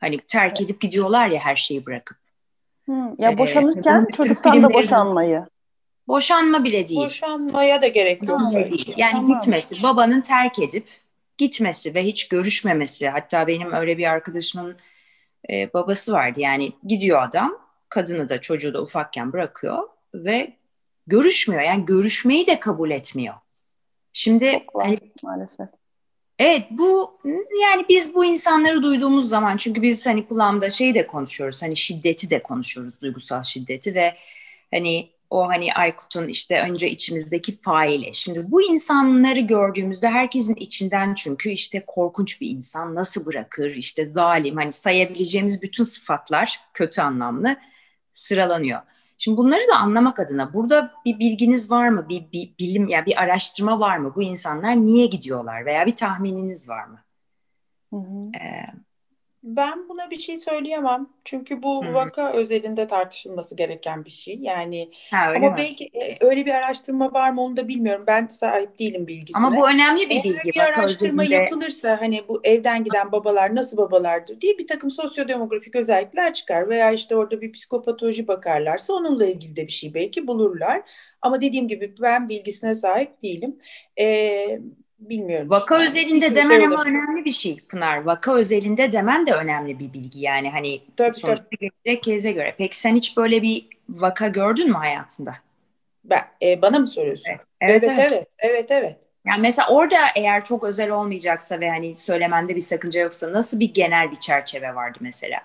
Hani terk edip gidiyorlar ya her şeyi bırakıp. Hmm, ya ee, boşanırken ee, çocuktan da boşanmayı. Boşanma bile değil. Boşanmaya da gerek yok. Tamam, değil. Yani tamam. gitmesi, babanın terk edip gitmesi ve hiç görüşmemesi. Hatta benim öyle bir arkadaşımın e, babası vardı. Yani gidiyor adam, kadını da çocuğu da ufakken bırakıyor ve görüşmüyor. Yani görüşmeyi de kabul etmiyor. Şimdi Çok var, hani, maalesef. Evet bu yani biz bu insanları duyduğumuz zaman çünkü biz hani kulağımda şeyi de konuşuyoruz hani şiddeti de konuşuyoruz duygusal şiddeti ve hani o hani Aykut'un işte önce içimizdeki faili. Şimdi bu insanları gördüğümüzde herkesin içinden çünkü işte korkunç bir insan nasıl bırakır işte zalim hani sayabileceğimiz bütün sıfatlar kötü anlamlı sıralanıyor. Şimdi bunları da anlamak adına burada bir bilginiz var mı? Bir, bir bilim ya yani bir araştırma var mı? Bu insanlar niye gidiyorlar veya bir tahmininiz var mı? Hı hı. Ee, ben buna bir şey söyleyemem. Çünkü bu Hı. vaka özelinde tartışılması gereken bir şey. Yani ha, ama mi? belki e, öyle bir araştırma var mı onu da bilmiyorum. Ben sahip değilim bilgisine. Ama bu önemli bir bilgi. Eğer bir araştırma özelinde... yapılırsa hani bu evden giden babalar nasıl babalardır diye bir takım sosyodemografik özellikler çıkar veya işte orada bir psikopatoloji bakarlarsa onunla ilgili de bir şey belki bulurlar. Ama dediğim gibi ben bilgisine sahip değilim. Ee, bilmiyorum. Vaka yani. özelinde demen şey ama önemli bir şey Pınar. Vaka özelinde demen de önemli bir bilgi. Yani hani tabii, sonuçta tabii. gelecek keze göre. Peki sen hiç böyle bir vaka gördün mü hayatında? Ben, e, bana mı soruyorsun? Evet. Evet, evet. evet. evet, evet. Yani mesela orada eğer çok özel olmayacaksa ve hani söylemende bir sakınca yoksa nasıl bir genel bir çerçeve vardı mesela?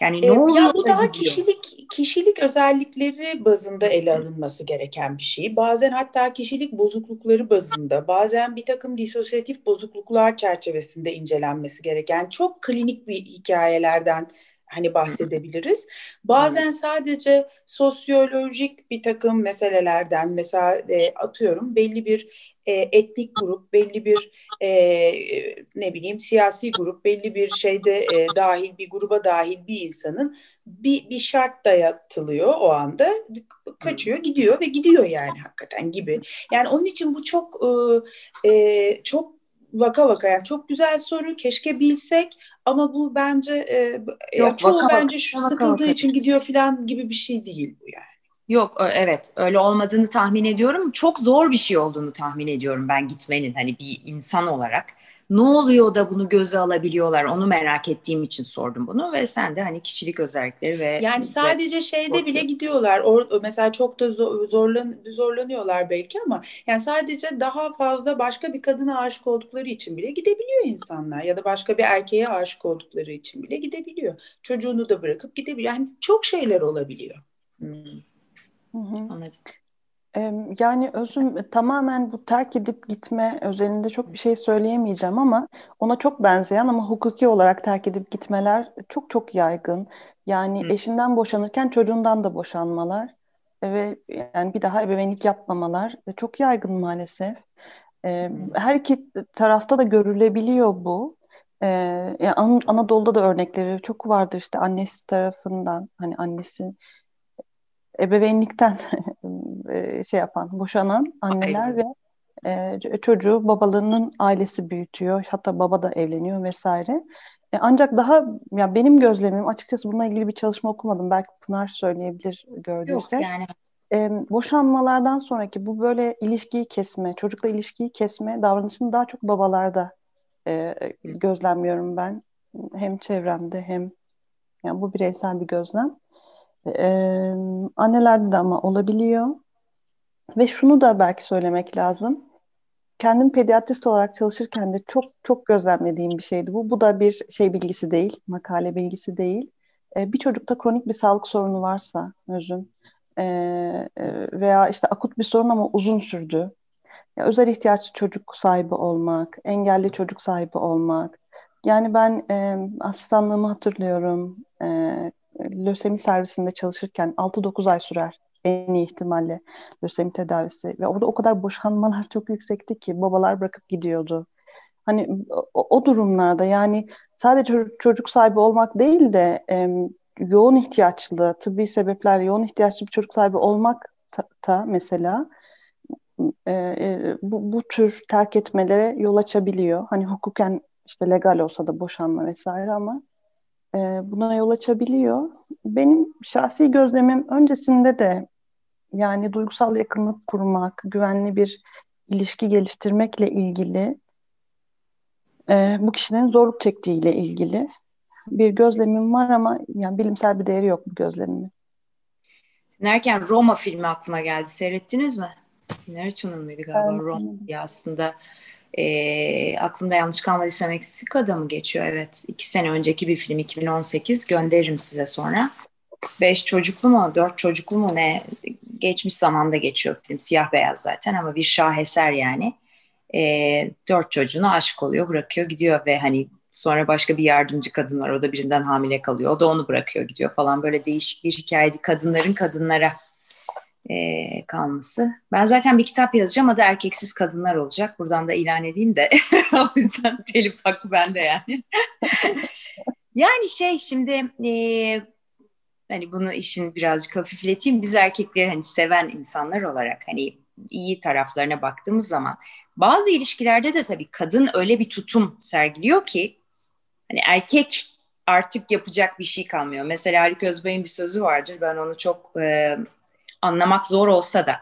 Yani ne e, oluyor? Ya bu daha gidiyor? kişilik kişilik özellikleri bazında ele alınması gereken bir şey. Bazen hatta kişilik bozuklukları bazında, bazen bir takım disosyatif bozukluklar çerçevesinde incelenmesi gereken çok klinik bir hikayelerden hani bahsedebiliriz. Bazen sadece sosyolojik bir takım meselelerden mesela e, atıyorum belli bir e, etnik grup, belli bir e, ne bileyim siyasi grup, belli bir şeyde e, dahil bir gruba dahil bir insanın bir, bir şart dayatılıyor o anda kaçıyor gidiyor ve gidiyor yani hakikaten gibi. Yani onun için bu çok e, e çok vaka vaka yani çok güzel soru keşke bilsek ama bu bence e, Yok, çoğu vaka, bence şu vaka, sıkıldığı vaka. için gidiyor falan gibi bir şey değil bu yani. Yok evet öyle olmadığını tahmin ediyorum. Çok zor bir şey olduğunu tahmin ediyorum ben gitmenin hani bir insan olarak. Ne oluyor da bunu göze alabiliyorlar onu merak ettiğim için sordum bunu ve sen de hani kişilik özellikleri ve yani sadece şeyde olsun. bile gidiyorlar. Or, mesela çok da zorlan, zorlanıyorlar belki ama yani sadece daha fazla başka bir kadına aşık oldukları için bile gidebiliyor insanlar ya da başka bir erkeğe aşık oldukları için bile gidebiliyor. Çocuğunu da bırakıp gidebiliyor. Yani çok şeyler olabiliyor. Hı hı. Anladım. Yani özüm tamamen bu terk edip gitme özelinde çok bir şey söyleyemeyeceğim ama ona çok benzeyen ama hukuki olarak terk edip gitmeler çok çok yaygın. Yani Hı. eşinden boşanırken çocuğundan da boşanmalar ve yani bir daha ebeveynlik yapmamalar çok yaygın maalesef. Her iki tarafta da görülebiliyor bu. yani Anadolu'da da örnekleri çok vardır işte annesi tarafından hani annesi ebeveynlikten e, şey yapan, boşanan anneler Aynen. ve e, çocuğu babalığının ailesi büyütüyor. Hatta baba da evleniyor vesaire. E, ancak daha ya benim gözlemim açıkçası bununla ilgili bir çalışma okumadım. Belki Pınar söyleyebilir gördüyse. Yok yani. E, boşanmalardan sonraki bu böyle ilişkiyi kesme, çocukla ilişkiyi kesme davranışını daha çok babalarda e, gözlemliyorum ben. Hem çevremde hem yani bu bireysel bir gözlem. Ee, annelerde de ama olabiliyor. Ve şunu da belki söylemek lazım. Kendim pediatrist olarak çalışırken de çok çok gözlemlediğim bir şeydi bu. Bu da bir şey bilgisi değil, makale bilgisi değil. Ee, bir çocukta kronik bir sağlık sorunu varsa özüm e, veya işte akut bir sorun ama uzun sürdü. Ya, özel ihtiyaç çocuk sahibi olmak, engelli çocuk sahibi olmak. Yani ben e, asistanlığımı hatırlıyorum. E, lösemi servisinde çalışırken 6-9 ay sürer en iyi ihtimalle lösemi tedavisi ve orada o kadar boşanmalar çok yüksekti ki babalar bırakıp gidiyordu. Hani o, o durumlarda yani sadece çocuk sahibi olmak değil de e, yoğun ihtiyaçlı, tıbbi sebeplerle yoğun ihtiyaçlı bir çocuk sahibi olmak da, mesela e, e, bu, bu tür terk etmelere yol açabiliyor. Hani hukuken işte legal olsa da boşanma vesaire ama e, buna yol açabiliyor. Benim şahsi gözlemim öncesinde de yani duygusal yakınlık kurmak, güvenli bir ilişki geliştirmekle ilgili e, bu kişilerin zorluk çektiğiyle ilgili bir gözlemim var ama yani bilimsel bir değeri yok bu gözlemimin. Derken Roma filmi aklıma geldi. Seyrettiniz mi? Nerçun'un muydu galiba? Evet. Roma ya aslında e, aklımda yanlış kalmadıysa Meksika'da mı geçiyor? Evet. iki sene önceki bir film 2018 gönderirim size sonra. Beş çocuklu mu, dört çocuklu mu ne geçmiş zamanda geçiyor film. Siyah beyaz zaten ama bir şaheser yani. E, dört çocuğuna aşık oluyor, bırakıyor, gidiyor ve hani sonra başka bir yardımcı kadın var. O da birinden hamile kalıyor. O da onu bırakıyor, gidiyor falan. Böyle değişik bir hikayeydi. Kadınların kadınlara e, kalması. Ben zaten bir kitap yazacağım adı Erkeksiz Kadınlar olacak. Buradan da ilan edeyim de. o yüzden telif hakkı bende yani. yani şey şimdi e, hani bunu işin birazcık hafifleteyim. Biz erkekleri hani seven insanlar olarak hani iyi taraflarına baktığımız zaman bazı ilişkilerde de tabii kadın öyle bir tutum sergiliyor ki hani erkek artık yapacak bir şey kalmıyor. Mesela Harik Özbay'ın bir sözü vardır. Ben onu çok e, anlamak zor olsa da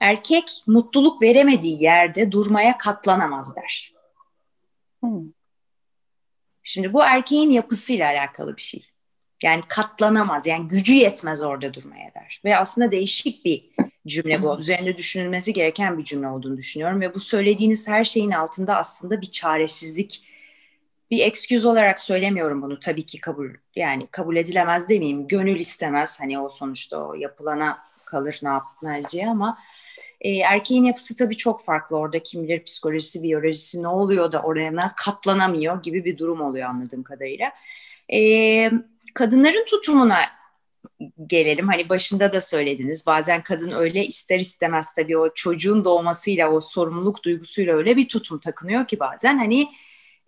erkek mutluluk veremediği yerde durmaya katlanamaz der. Hmm. Şimdi bu erkeğin yapısıyla alakalı bir şey. Yani katlanamaz, yani gücü yetmez orada durmaya der. Ve aslında değişik bir cümle bu. Üzerinde düşünülmesi gereken bir cümle olduğunu düşünüyorum. Ve bu söylediğiniz her şeyin altında aslında bir çaresizlik, bir excuse olarak söylemiyorum bunu. Tabii ki kabul yani kabul edilemez demeyeyim. Gönül istemez hani o sonuçta o yapılana kalır ne yaptığına ama e, erkeğin yapısı tabii çok farklı. Orada kim bilir psikolojisi, biyolojisi ne oluyor da oraya katlanamıyor gibi bir durum oluyor anladığım kadarıyla. E, kadınların tutumuna gelelim. Hani başında da söylediniz. Bazen kadın öyle ister istemez tabii o çocuğun doğmasıyla, o sorumluluk duygusuyla öyle bir tutum takınıyor ki bazen hani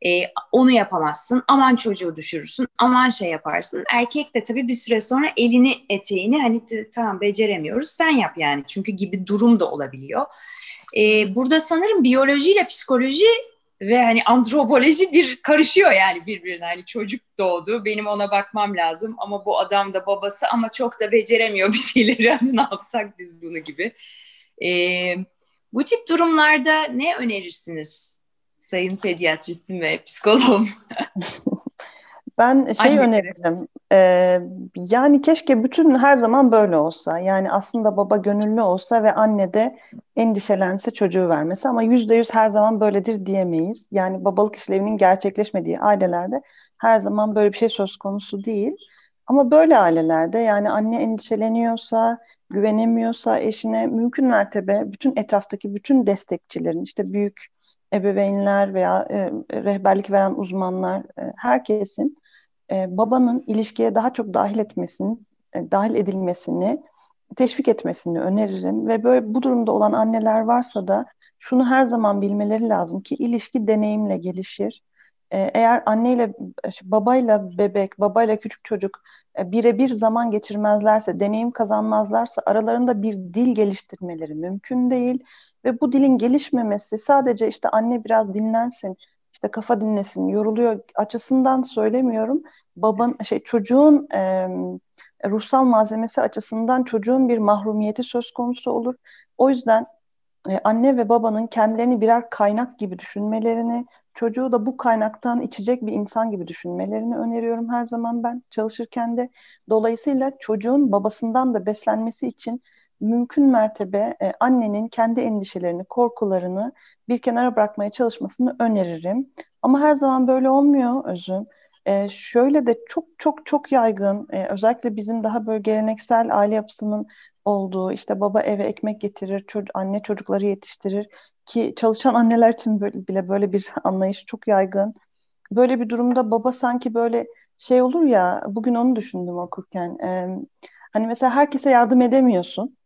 e, onu yapamazsın, aman çocuğu düşürürsün, aman şey yaparsın. Erkek de tabii bir süre sonra elini eteğini hani tamam beceremiyoruz sen yap yani çünkü gibi durum da olabiliyor. E, burada sanırım biyolojiyle psikoloji ve hani antropoloji bir karışıyor yani birbirine hani çocuk doğdu benim ona bakmam lazım ama bu adam da babası ama çok da beceremiyor bir şeyleri hani ne yapsak biz bunu gibi. E, bu tip durumlarda ne önerirsiniz sayın pediatristim ve psikoloğum. ben şey öneririm. E, yani keşke bütün her zaman böyle olsa. Yani aslında baba gönüllü olsa ve anne de endişelense çocuğu vermesi ama yüzde yüz her zaman böyledir diyemeyiz. Yani babalık işlevinin gerçekleşmediği ailelerde her zaman böyle bir şey söz konusu değil. Ama böyle ailelerde yani anne endişeleniyorsa, güvenemiyorsa eşine mümkün mertebe bütün etraftaki bütün destekçilerin işte büyük ebeveynler veya e, rehberlik veren uzmanlar e, herkesin e, babanın ilişkiye daha çok dahil etmesini, e, dahil edilmesini teşvik etmesini öneririm ve böyle bu durumda olan anneler varsa da şunu her zaman bilmeleri lazım ki ilişki deneyimle gelişir. Ee, eğer anneyle babayla bebek, babayla küçük çocuk e, birebir zaman geçirmezlerse, deneyim kazanmazlarsa aralarında bir dil geliştirmeleri mümkün değil ve bu dilin gelişmemesi sadece işte anne biraz dinlensin, işte kafa dinlesin, yoruluyor açısından söylemiyorum. Baban şey çocuğun e, ruhsal malzemesi açısından çocuğun bir mahrumiyeti söz konusu olur. O yüzden e, anne ve babanın kendilerini birer kaynak gibi düşünmelerini, çocuğu da bu kaynaktan içecek bir insan gibi düşünmelerini öneriyorum her zaman ben çalışırken de. Dolayısıyla çocuğun babasından da beslenmesi için mümkün mertebe e, annenin kendi endişelerini, korkularını bir kenara bırakmaya çalışmasını öneririm. Ama her zaman böyle olmuyor özüm. E, şöyle de çok çok çok yaygın, e, özellikle bizim daha böyle geleneksel aile yapısının olduğu, işte baba eve ekmek getirir, çocuk, anne çocukları yetiştirir ki çalışan anneler için böyle, bile böyle bir anlayış çok yaygın. Böyle bir durumda baba sanki böyle şey olur ya, bugün onu düşündüm okurken. E, hani mesela herkese yardım edemiyorsun.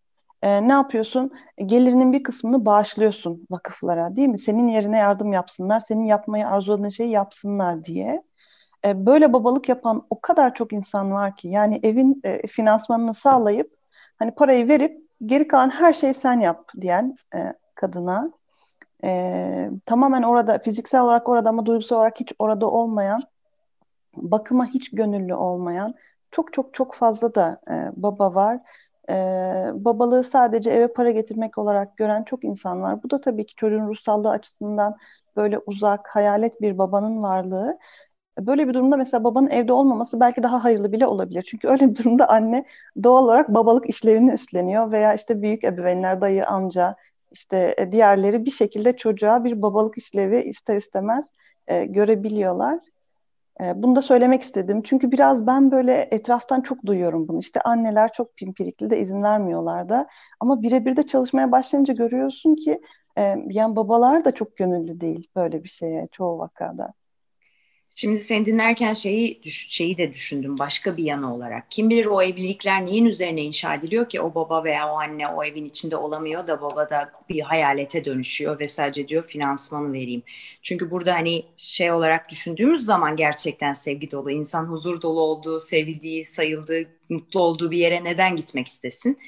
E, ne yapıyorsun? Gelirinin bir kısmını bağışlıyorsun vakıflara değil mi? Senin yerine yardım yapsınlar, senin yapmayı arzuladığın şeyi yapsınlar diye. E, böyle babalık yapan o kadar çok insan var ki yani evin e, finansmanını sağlayıp hani parayı verip geri kalan her şeyi sen yap diyen e, kadına e, tamamen orada fiziksel olarak orada ama duygusal olarak hiç orada olmayan bakıma hiç gönüllü olmayan çok çok çok fazla da e, baba var. E, babalığı sadece eve para getirmek olarak gören çok insan var. Bu da tabii ki çocuğun ruhsallığı açısından böyle uzak, hayalet bir babanın varlığı Böyle bir durumda mesela babanın evde olmaması belki daha hayırlı bile olabilir. Çünkü öyle bir durumda anne doğal olarak babalık işlerini üstleniyor veya işte büyük ebeveynler, dayı, amca, işte e, diğerleri bir şekilde çocuğa bir babalık işlevi ister istemez e, görebiliyorlar. E, bunu da söylemek istedim. Çünkü biraz ben böyle etraftan çok duyuyorum bunu. İşte anneler çok pimpirikli de izin vermiyorlar da. Ama birebir de çalışmaya başlayınca görüyorsun ki e, yani babalar da çok gönüllü değil böyle bir şeye çoğu vakada. Şimdi seni dinlerken şeyi şeyi de düşündüm başka bir yanı olarak. Kim bilir o evlilikler neyin üzerine inşa ediliyor ki o baba veya o anne o evin içinde olamıyor da baba da bir hayalete dönüşüyor ve sadece diyor finansmanı vereyim. Çünkü burada hani şey olarak düşündüğümüz zaman gerçekten sevgi dolu, insan huzur dolu olduğu, sevildiği, sayıldığı, mutlu olduğu bir yere neden gitmek istesin?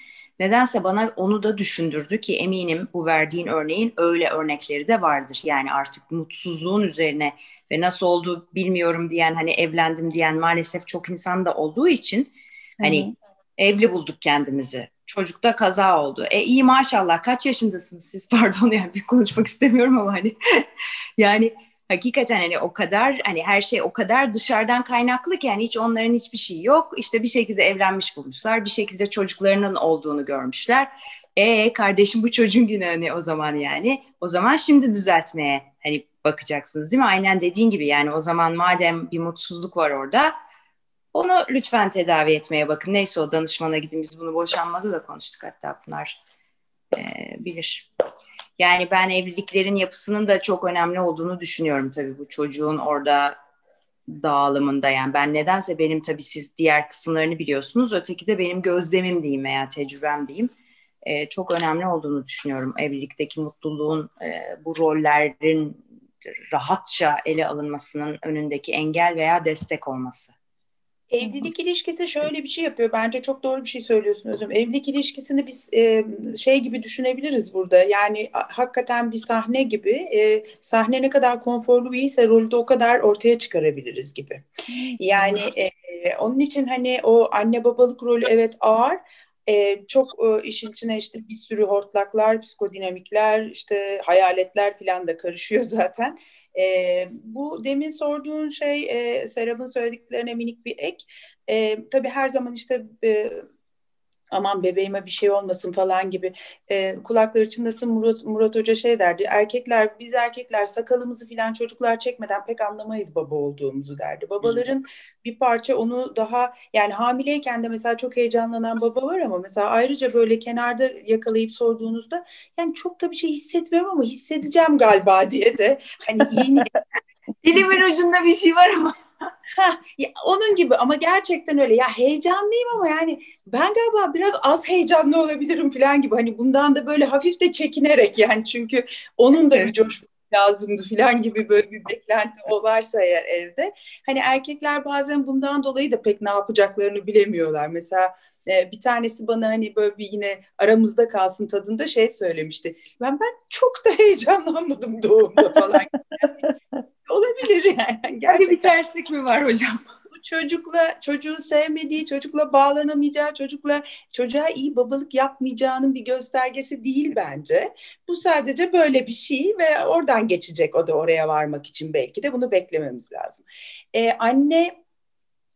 Nedense bana onu da düşündürdü ki eminim bu verdiğin örneğin öyle örnekleri de vardır. Yani artık mutsuzluğun üzerine ve nasıl oldu bilmiyorum diyen hani evlendim diyen maalesef çok insan da olduğu için hani Hı-hı. evli bulduk kendimizi. Çocukta kaza oldu. E iyi maşallah kaç yaşındasınız siz pardon yani bir konuşmak istemiyorum ama hani yani hakikaten hani o kadar hani her şey o kadar dışarıdan kaynaklı ki yani hiç onların hiçbir şey yok. İşte bir şekilde evlenmiş bulmuşlar. Bir şekilde çocuklarının olduğunu görmüşler. E kardeşim bu çocuğun günü hani o zaman yani. O zaman şimdi düzeltmeye hani bakacaksınız değil mi? Aynen dediğin gibi yani o zaman madem bir mutsuzluk var orada onu lütfen tedavi etmeye bakın. Neyse o danışmana gidin. Biz bunu boşanmada da konuştuk hatta Pınar e, bilir. Yani ben evliliklerin yapısının da çok önemli olduğunu düşünüyorum tabii bu çocuğun orada dağılımında yani ben nedense benim tabii siz diğer kısımlarını biliyorsunuz öteki de benim gözlemim diyeyim veya tecrübem diyeyim e, çok önemli olduğunu düşünüyorum evlilikteki mutluluğun e, bu rollerin rahatça ele alınmasının önündeki engel veya destek olması. Evlilik ilişkisi şöyle bir şey yapıyor. Bence çok doğru bir şey söylüyorsun Özüm. Evlilik ilişkisini biz e, şey gibi düşünebiliriz burada. Yani hakikaten bir sahne gibi. E, sahne ne kadar konforlu bir ise rolü de o kadar ortaya çıkarabiliriz gibi. Yani e, onun için hani o anne babalık rolü evet ağır e, çok e, işin içine işte bir sürü hortlaklar, psikodinamikler, işte hayaletler falan da karışıyor zaten. E, bu demin sorduğun şey e, Serap'ın söylediklerine minik bir ek. E, tabii her zaman işte e, aman bebeğime bir şey olmasın falan gibi e, kulakları çınlasın Murat, Murat Hoca şey derdi erkekler biz erkekler sakalımızı filan çocuklar çekmeden pek anlamayız baba olduğumuzu derdi. Babaların bir parça onu daha yani hamileyken de mesela çok heyecanlanan baba var ama mesela ayrıca böyle kenarda yakalayıp sorduğunuzda yani çok da bir şey hissetmiyorum ama hissedeceğim galiba diye de hani iyi Dilimin ucunda bir şey var ama Ha, ya onun gibi ama gerçekten öyle. Ya heyecanlıyım ama yani ben galiba biraz az heyecanlı olabilirim falan gibi. Hani bundan da böyle hafif de çekinerek yani çünkü onun da bir coşku lazımdı falan gibi böyle bir beklenti o varsa eğer evde. Hani erkekler bazen bundan dolayı da pek ne yapacaklarını bilemiyorlar. Mesela e, bir tanesi bana hani böyle bir yine aramızda kalsın tadında şey söylemişti. Ben ben çok da heyecanlanmadım doğumda falan. Olabilir yani. Gerçekten. Bir terslik mi var hocam? Bu çocukla, çocuğu sevmediği, çocukla bağlanamayacağı, çocukla çocuğa iyi babalık yapmayacağının bir göstergesi değil bence. Bu sadece böyle bir şey ve oradan geçecek o da oraya varmak için belki de bunu beklememiz lazım. Ee, anne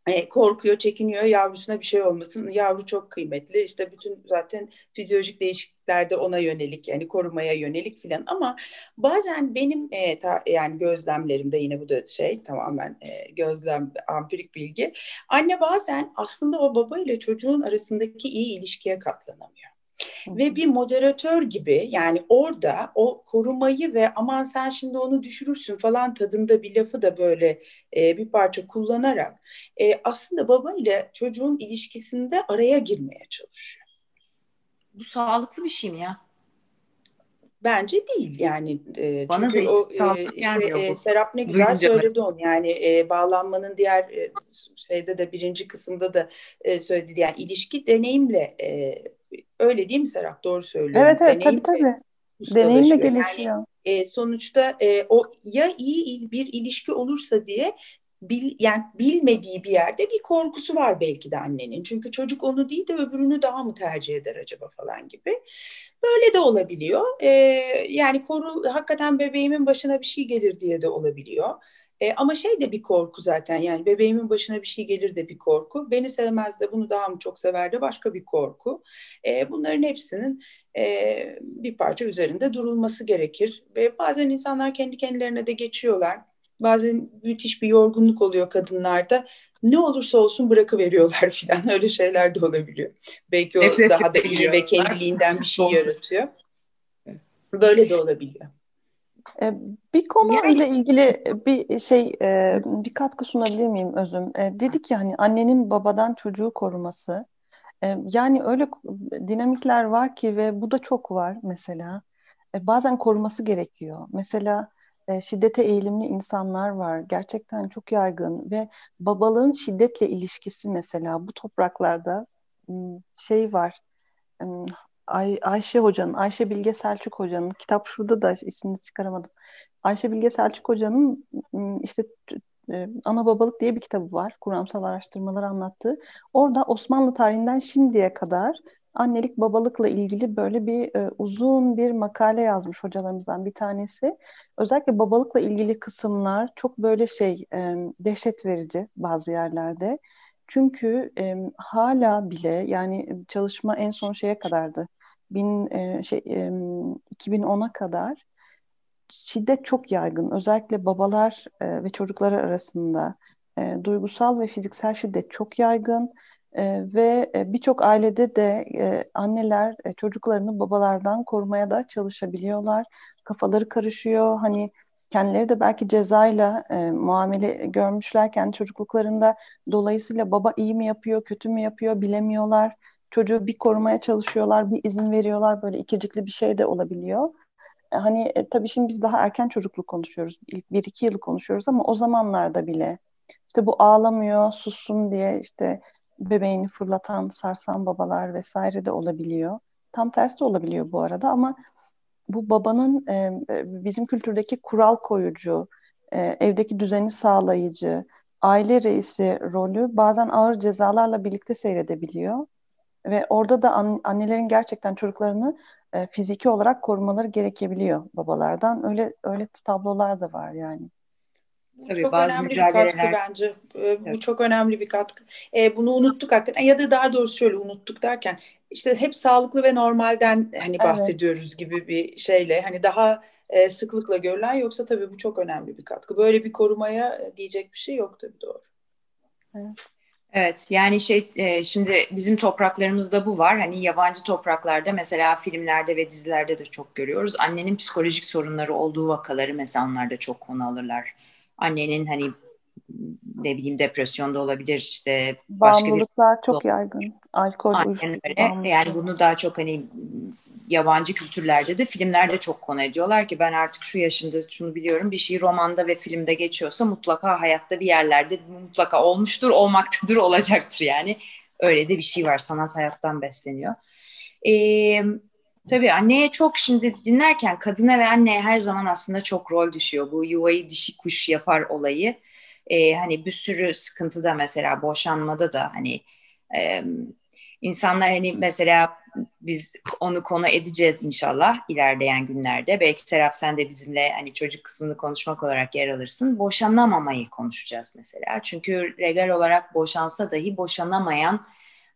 e, korkuyor, çekiniyor yavrusuna bir şey olmasın. Yavru çok kıymetli. İşte bütün zaten fizyolojik değişikliklerde ona yönelik yani korumaya yönelik filan ama bazen benim e, ta, yani gözlemlerimde yine bu da şey tamamen e, gözlem ampirik bilgi. Anne bazen aslında o baba ile çocuğun arasındaki iyi ilişkiye katlanamıyor. Ve bir moderatör gibi yani orada o korumayı ve aman sen şimdi onu düşürürsün falan tadında bir lafı da böyle e, bir parça kullanarak e, aslında baba ile çocuğun ilişkisinde araya girmeye çalışıyor. Bu sağlıklı bir şey mi ya? Bence değil yani e, Bana çünkü o e, işte e, Serap ne güzel Duyunca söyledi onu yani e, bağlanmanın diğer e, şeyde de birinci kısımda da e, söyledi yani ilişki deneyimle e, Öyle değil mi Serap? Doğru söylüyorum. Evet evet Deneyim tabii tabii. Deneyimle gelişiyor. Yani, e, sonuçta e, o ya iyi bir ilişki olursa diye bil, yani bilmediği bir yerde bir korkusu var belki de annenin. Çünkü çocuk onu değil de öbürünü daha mı tercih eder acaba falan gibi. Böyle de olabiliyor. E, yani koru hakikaten bebeğimin başına bir şey gelir diye de olabiliyor. E, ama şey de bir korku zaten yani bebeğimin başına bir şey gelir de bir korku. Beni sevmez de bunu daha mı çok sever de başka bir korku. E, bunların hepsinin e, bir parça üzerinde durulması gerekir. Ve bazen insanlar kendi kendilerine de geçiyorlar. Bazen müthiş bir yorgunluk oluyor kadınlarda. Ne olursa olsun bırakıveriyorlar falan. Öyle şeyler de olabiliyor. Belki o Nefes daha da iyi ve kendiliğinden bir şey yaratıyor. Böyle de olabiliyor. E, bir konuyla yani... ilgili bir şey, e, bir katkı sunabilir miyim Özüm? E, dedik ya hani annenin babadan çocuğu koruması. Yani öyle dinamikler var ki ve bu da çok var mesela. Bazen koruması gerekiyor. Mesela şiddete eğilimli insanlar var. Gerçekten çok yaygın ve babalığın şiddetle ilişkisi mesela bu topraklarda şey var Ay, Ayşe Hoca'nın, Ayşe Bilge Selçuk Hoca'nın, kitap şurada da ismini çıkaramadım. Ayşe Bilge Selçuk Hoca'nın işte e, Ana Babalık diye bir kitabı var. Kuramsal araştırmaları anlattığı. Orada Osmanlı tarihinden şimdiye kadar annelik babalıkla ilgili böyle bir e, uzun bir makale yazmış hocalarımızdan bir tanesi. Özellikle babalıkla ilgili kısımlar çok böyle şey e, dehşet verici bazı yerlerde. Çünkü e, hala bile yani çalışma en son şeye kadardı bin, e, şey, e, 2010'a kadar şiddet çok yaygın. Özellikle babalar e, ve çocukları arasında e, duygusal ve fiziksel şiddet çok yaygın. E, ve e, birçok ailede de e, anneler e, çocuklarını babalardan korumaya da çalışabiliyorlar. Kafaları karışıyor. Hani kendileri de belki cezayla e, muamele görmüşlerken çocukluklarında dolayısıyla baba iyi mi yapıyor, kötü mü yapıyor bilemiyorlar çocuğu bir korumaya çalışıyorlar, bir izin veriyorlar. Böyle ikircikli bir şey de olabiliyor. E, hani e, tabii şimdi biz daha erken çocukluk konuşuyoruz. İlk bir iki yılı konuşuyoruz ama o zamanlarda bile işte bu ağlamıyor, sussun diye işte bebeğini fırlatan, sarsan babalar vesaire de olabiliyor. Tam tersi de olabiliyor bu arada ama bu babanın e, e bizim kültürdeki kural koyucu, e, evdeki düzeni sağlayıcı, aile reisi rolü bazen ağır cezalarla birlikte seyredebiliyor. Ve orada da an, annelerin gerçekten çocuklarını e, fiziki olarak korumaları gerekebiliyor babalardan. Öyle öyle tablolar da var yani. Bu Tabii, çok bazı önemli bir katkı bence. Ee, evet. Bu çok önemli bir katkı. Ee, bunu unuttuk hakikaten. Ya da daha doğrusu şöyle unuttuk derken işte hep sağlıklı ve normalden hani bahsediyoruz evet. gibi bir şeyle hani daha e, sıklıkla görülen yoksa tabii bu çok önemli bir katkı. Böyle bir korumaya e, diyecek bir şey yok tabii doğru. Evet. Evet yani şey e, şimdi bizim topraklarımızda bu var. Hani yabancı topraklarda mesela filmlerde ve dizilerde de çok görüyoruz. Annenin psikolojik sorunları olduğu vakaları mesela onlarda çok konu alırlar. Annenin hani ne bileyim depresyonda olabilir işte başka Bağımlılıklar bir... çok yaygın. Alkol, Aynen öyle. Yani bunu daha çok hani yabancı kültürlerde de filmlerde çok konu ediyorlar ki ben artık şu yaşımda şunu biliyorum bir şey romanda ve filmde geçiyorsa mutlaka hayatta bir yerlerde mutlaka olmuştur, olmaktadır, olacaktır yani. Öyle de bir şey var. Sanat hayattan besleniyor. Ee, tabii anneye çok şimdi dinlerken kadına ve anneye her zaman aslında çok rol düşüyor. Bu yuvayı dişi kuş yapar olayı e, hani bir sürü sıkıntı da mesela boşanmada da hani e, insanlar hani mesela biz onu konu edeceğiz inşallah ilerleyen günlerde. Belki Serap sen de bizimle hani çocuk kısmını konuşmak olarak yer alırsın. Boşanamamayı konuşacağız mesela. Çünkü legal olarak boşansa dahi boşanamayan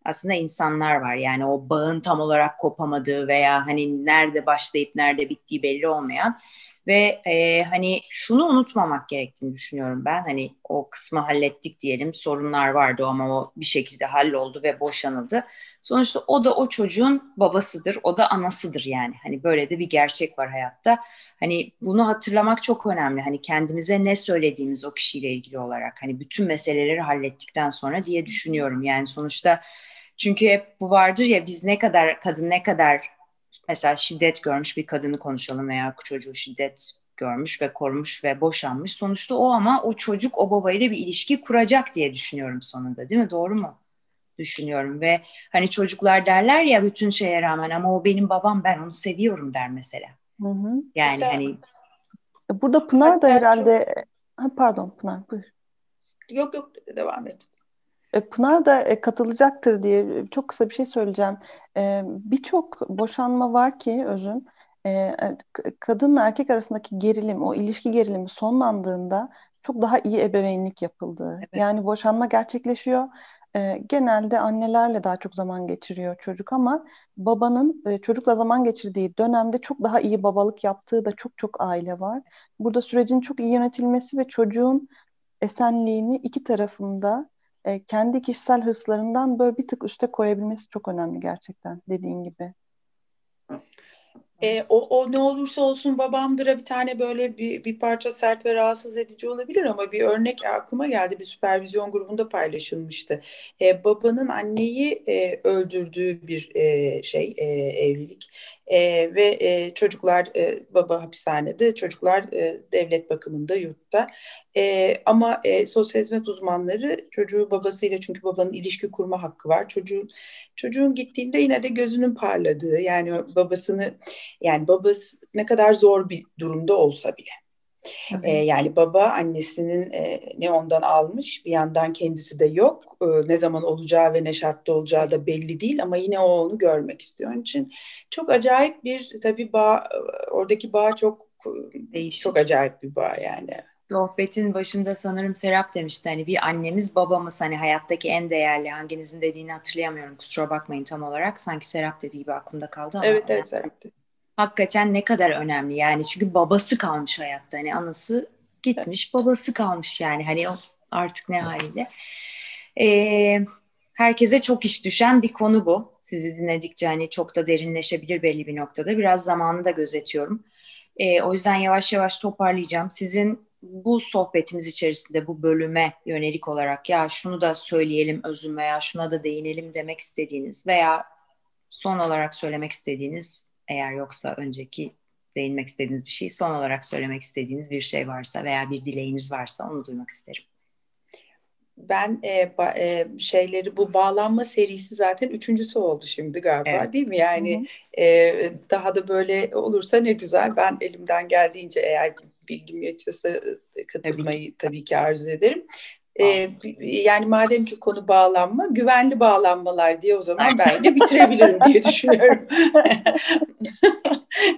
aslında insanlar var. Yani o bağın tam olarak kopamadığı veya hani nerede başlayıp nerede bittiği belli olmayan ve e, hani şunu unutmamak gerektiğini düşünüyorum ben. Hani o kısmı hallettik diyelim. Sorunlar vardı ama o bir şekilde halloldu ve boşanıldı. Sonuçta o da o çocuğun babasıdır. O da anasıdır yani. Hani böyle de bir gerçek var hayatta. Hani bunu hatırlamak çok önemli. Hani kendimize ne söylediğimiz o kişiyle ilgili olarak. Hani bütün meseleleri hallettikten sonra diye düşünüyorum. Yani sonuçta çünkü hep bu vardır ya biz ne kadar kadın ne kadar mesela şiddet görmüş bir kadını konuşalım veya çocuğu şiddet görmüş ve korumuş ve boşanmış. Sonuçta o ama o çocuk o babayla bir ilişki kuracak diye düşünüyorum sonunda değil mi? Doğru mu? Düşünüyorum ve hani çocuklar derler ya bütün şeye rağmen ama o benim babam ben onu seviyorum der mesela. Hı hı. Yani Hatta, hani burada Pınar da herhalde çok... ha, pardon Pınar buyur. Yok yok devam et. E, Pınar da e, katılacaktır diye çok kısa bir şey söyleyeceğim. E, birçok boşanma var ki Özün, kadınla erkek arasındaki gerilim, o ilişki gerilimi sonlandığında çok daha iyi ebeveynlik yapıldığı. Evet. Yani boşanma gerçekleşiyor. Genelde annelerle daha çok zaman geçiriyor çocuk ama babanın çocukla zaman geçirdiği dönemde çok daha iyi babalık yaptığı da çok çok aile var. Burada sürecin çok iyi yönetilmesi ve çocuğun esenliğini iki tarafında e, kendi kişisel hırslarından böyle bir tık üste koyabilmesi çok önemli gerçekten dediğin gibi. E, o, o ne olursa olsun babamdıra bir tane böyle bir, bir parça sert ve rahatsız edici olabilir ama bir örnek aklıma geldi bir süpervizyon grubunda paylaşılmıştı. E, babanın anneyi e, öldürdüğü bir e, şey e, evlilik e, ve e, çocuklar e, baba hapishanede çocuklar e, devlet bakımında yurtta e, ama e, sosyal hizmet uzmanları çocuğu babasıyla çünkü babanın ilişki kurma hakkı var. Çocuğun çocuğun gittiğinde yine de gözünün parladığı yani babasını yani babası ne kadar zor bir durumda olsa bile. E, yani baba annesinin e, ne ondan almış bir yandan kendisi de yok. E, ne zaman olacağı ve ne şartta olacağı da belli değil ama yine o onu görmek istiyor. Onun için çok acayip bir tabii bağ oradaki bağ çok Değişik. çok acayip bir bağ yani sohbetin başında sanırım Serap demişti hani bir annemiz babamız hani hayattaki en değerli hanginizin dediğini hatırlayamıyorum kusura bakmayın tam olarak sanki Serap dediği gibi aklımda kaldı ama evet evet Serap hakikaten ne kadar önemli yani. Çünkü babası kalmış hayatta. Hani anası gitmiş babası kalmış yani. Hani o artık ne haliyle ee, herkese çok iş düşen bir konu bu. Sizi dinledikçe hani çok da derinleşebilir belli bir noktada. Biraz zamanı da gözetiyorum. Ee, o yüzden yavaş yavaş toparlayacağım. Sizin bu sohbetimiz içerisinde bu bölüme yönelik olarak ya şunu da söyleyelim özüm veya şuna da değinelim demek istediğiniz veya son olarak söylemek istediğiniz eğer yoksa önceki değinmek istediğiniz bir şey son olarak söylemek istediğiniz bir şey varsa veya bir dileğiniz varsa onu duymak isterim. Ben e, ba, e, şeyleri bu bağlanma serisi zaten üçüncüsü oldu şimdi galiba evet. değil mi? Yani e, daha da böyle olursa ne güzel. Ben elimden geldiğince eğer bilgim yetiyorsa katılmayı tabii, tabii ki arzu ederim. Ee, yani madem ki konu bağlanma, güvenli bağlanmalar diye o zaman ben yine bitirebilirim diye düşünüyorum.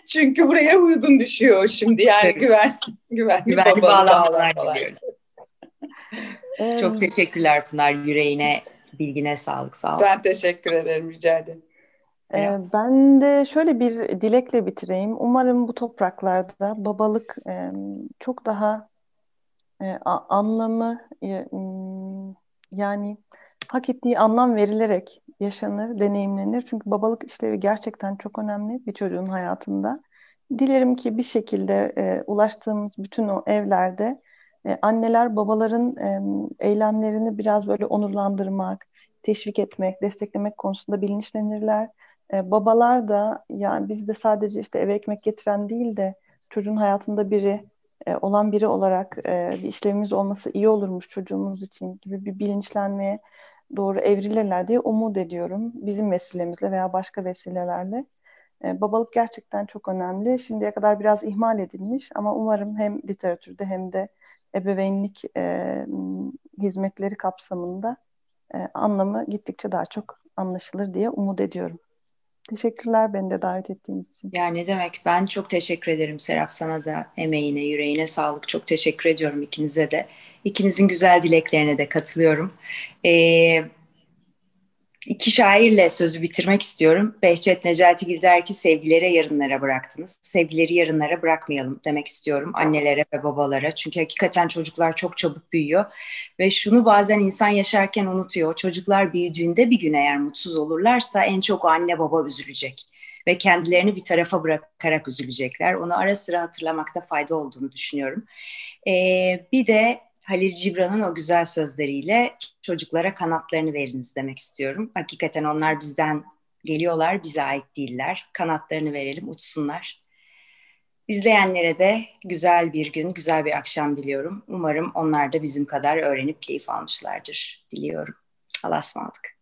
Çünkü buraya uygun düşüyor şimdi yani güven güvenli, güvenli bağlanmalar, bağlanmalar Çok teşekkürler Pınar yüreğine, bilgine sağlık sağ ol. Ben teşekkür ederim rica ederim. Ee, ben de şöyle bir dilekle bitireyim. Umarım bu topraklarda babalık e, çok daha e, anlamı e, yani hak ettiği anlam verilerek yaşanır, deneyimlenir. Çünkü babalık işlevi gerçekten çok önemli bir çocuğun hayatında. Dilerim ki bir şekilde e, ulaştığımız bütün o evlerde e, anneler babaların e, eylemlerini biraz böyle onurlandırmak, teşvik etmek, desteklemek konusunda bilinçlenirler. E, babalar da yani biz de sadece işte eve ekmek getiren değil de çocuğun hayatında biri e, olan biri olarak e, bir işlevimiz olması iyi olurmuş çocuğumuz için gibi bir bilinçlenmeye doğru evrilirler diye umut ediyorum. Bizim vesilemizle veya başka vesilelerle. E, babalık gerçekten çok önemli. Şimdiye kadar biraz ihmal edilmiş ama umarım hem literatürde hem de ebeveynlik e, hizmetleri kapsamında e, anlamı gittikçe daha çok anlaşılır diye umut ediyorum. Teşekkürler beni de davet ettiğiniz için. Ya ne demek ben çok teşekkür ederim Serap sana da emeğine yüreğine sağlık çok teşekkür ediyorum ikinize de. İkinizin güzel dileklerine de katılıyorum. Ee, iki şairle sözü bitirmek istiyorum. Behçet Necati der ki sevgilere yarınlara bıraktınız. Sevgileri yarınlara bırakmayalım demek istiyorum annelere ve babalara. Çünkü hakikaten çocuklar çok çabuk büyüyor. Ve şunu bazen insan yaşarken unutuyor. Çocuklar büyüdüğünde bir gün eğer mutsuz olurlarsa en çok o anne baba üzülecek. Ve kendilerini bir tarafa bırakarak üzülecekler. Onu ara sıra hatırlamakta fayda olduğunu düşünüyorum. Ee, bir de Halil Cibran'ın o güzel sözleriyle çocuklara kanatlarını veriniz demek istiyorum. Hakikaten onlar bizden geliyorlar, bize ait değiller. Kanatlarını verelim, uçsunlar. İzleyenlere de güzel bir gün, güzel bir akşam diliyorum. Umarım onlar da bizim kadar öğrenip keyif almışlardır diliyorum. Allah'a ısmarladık.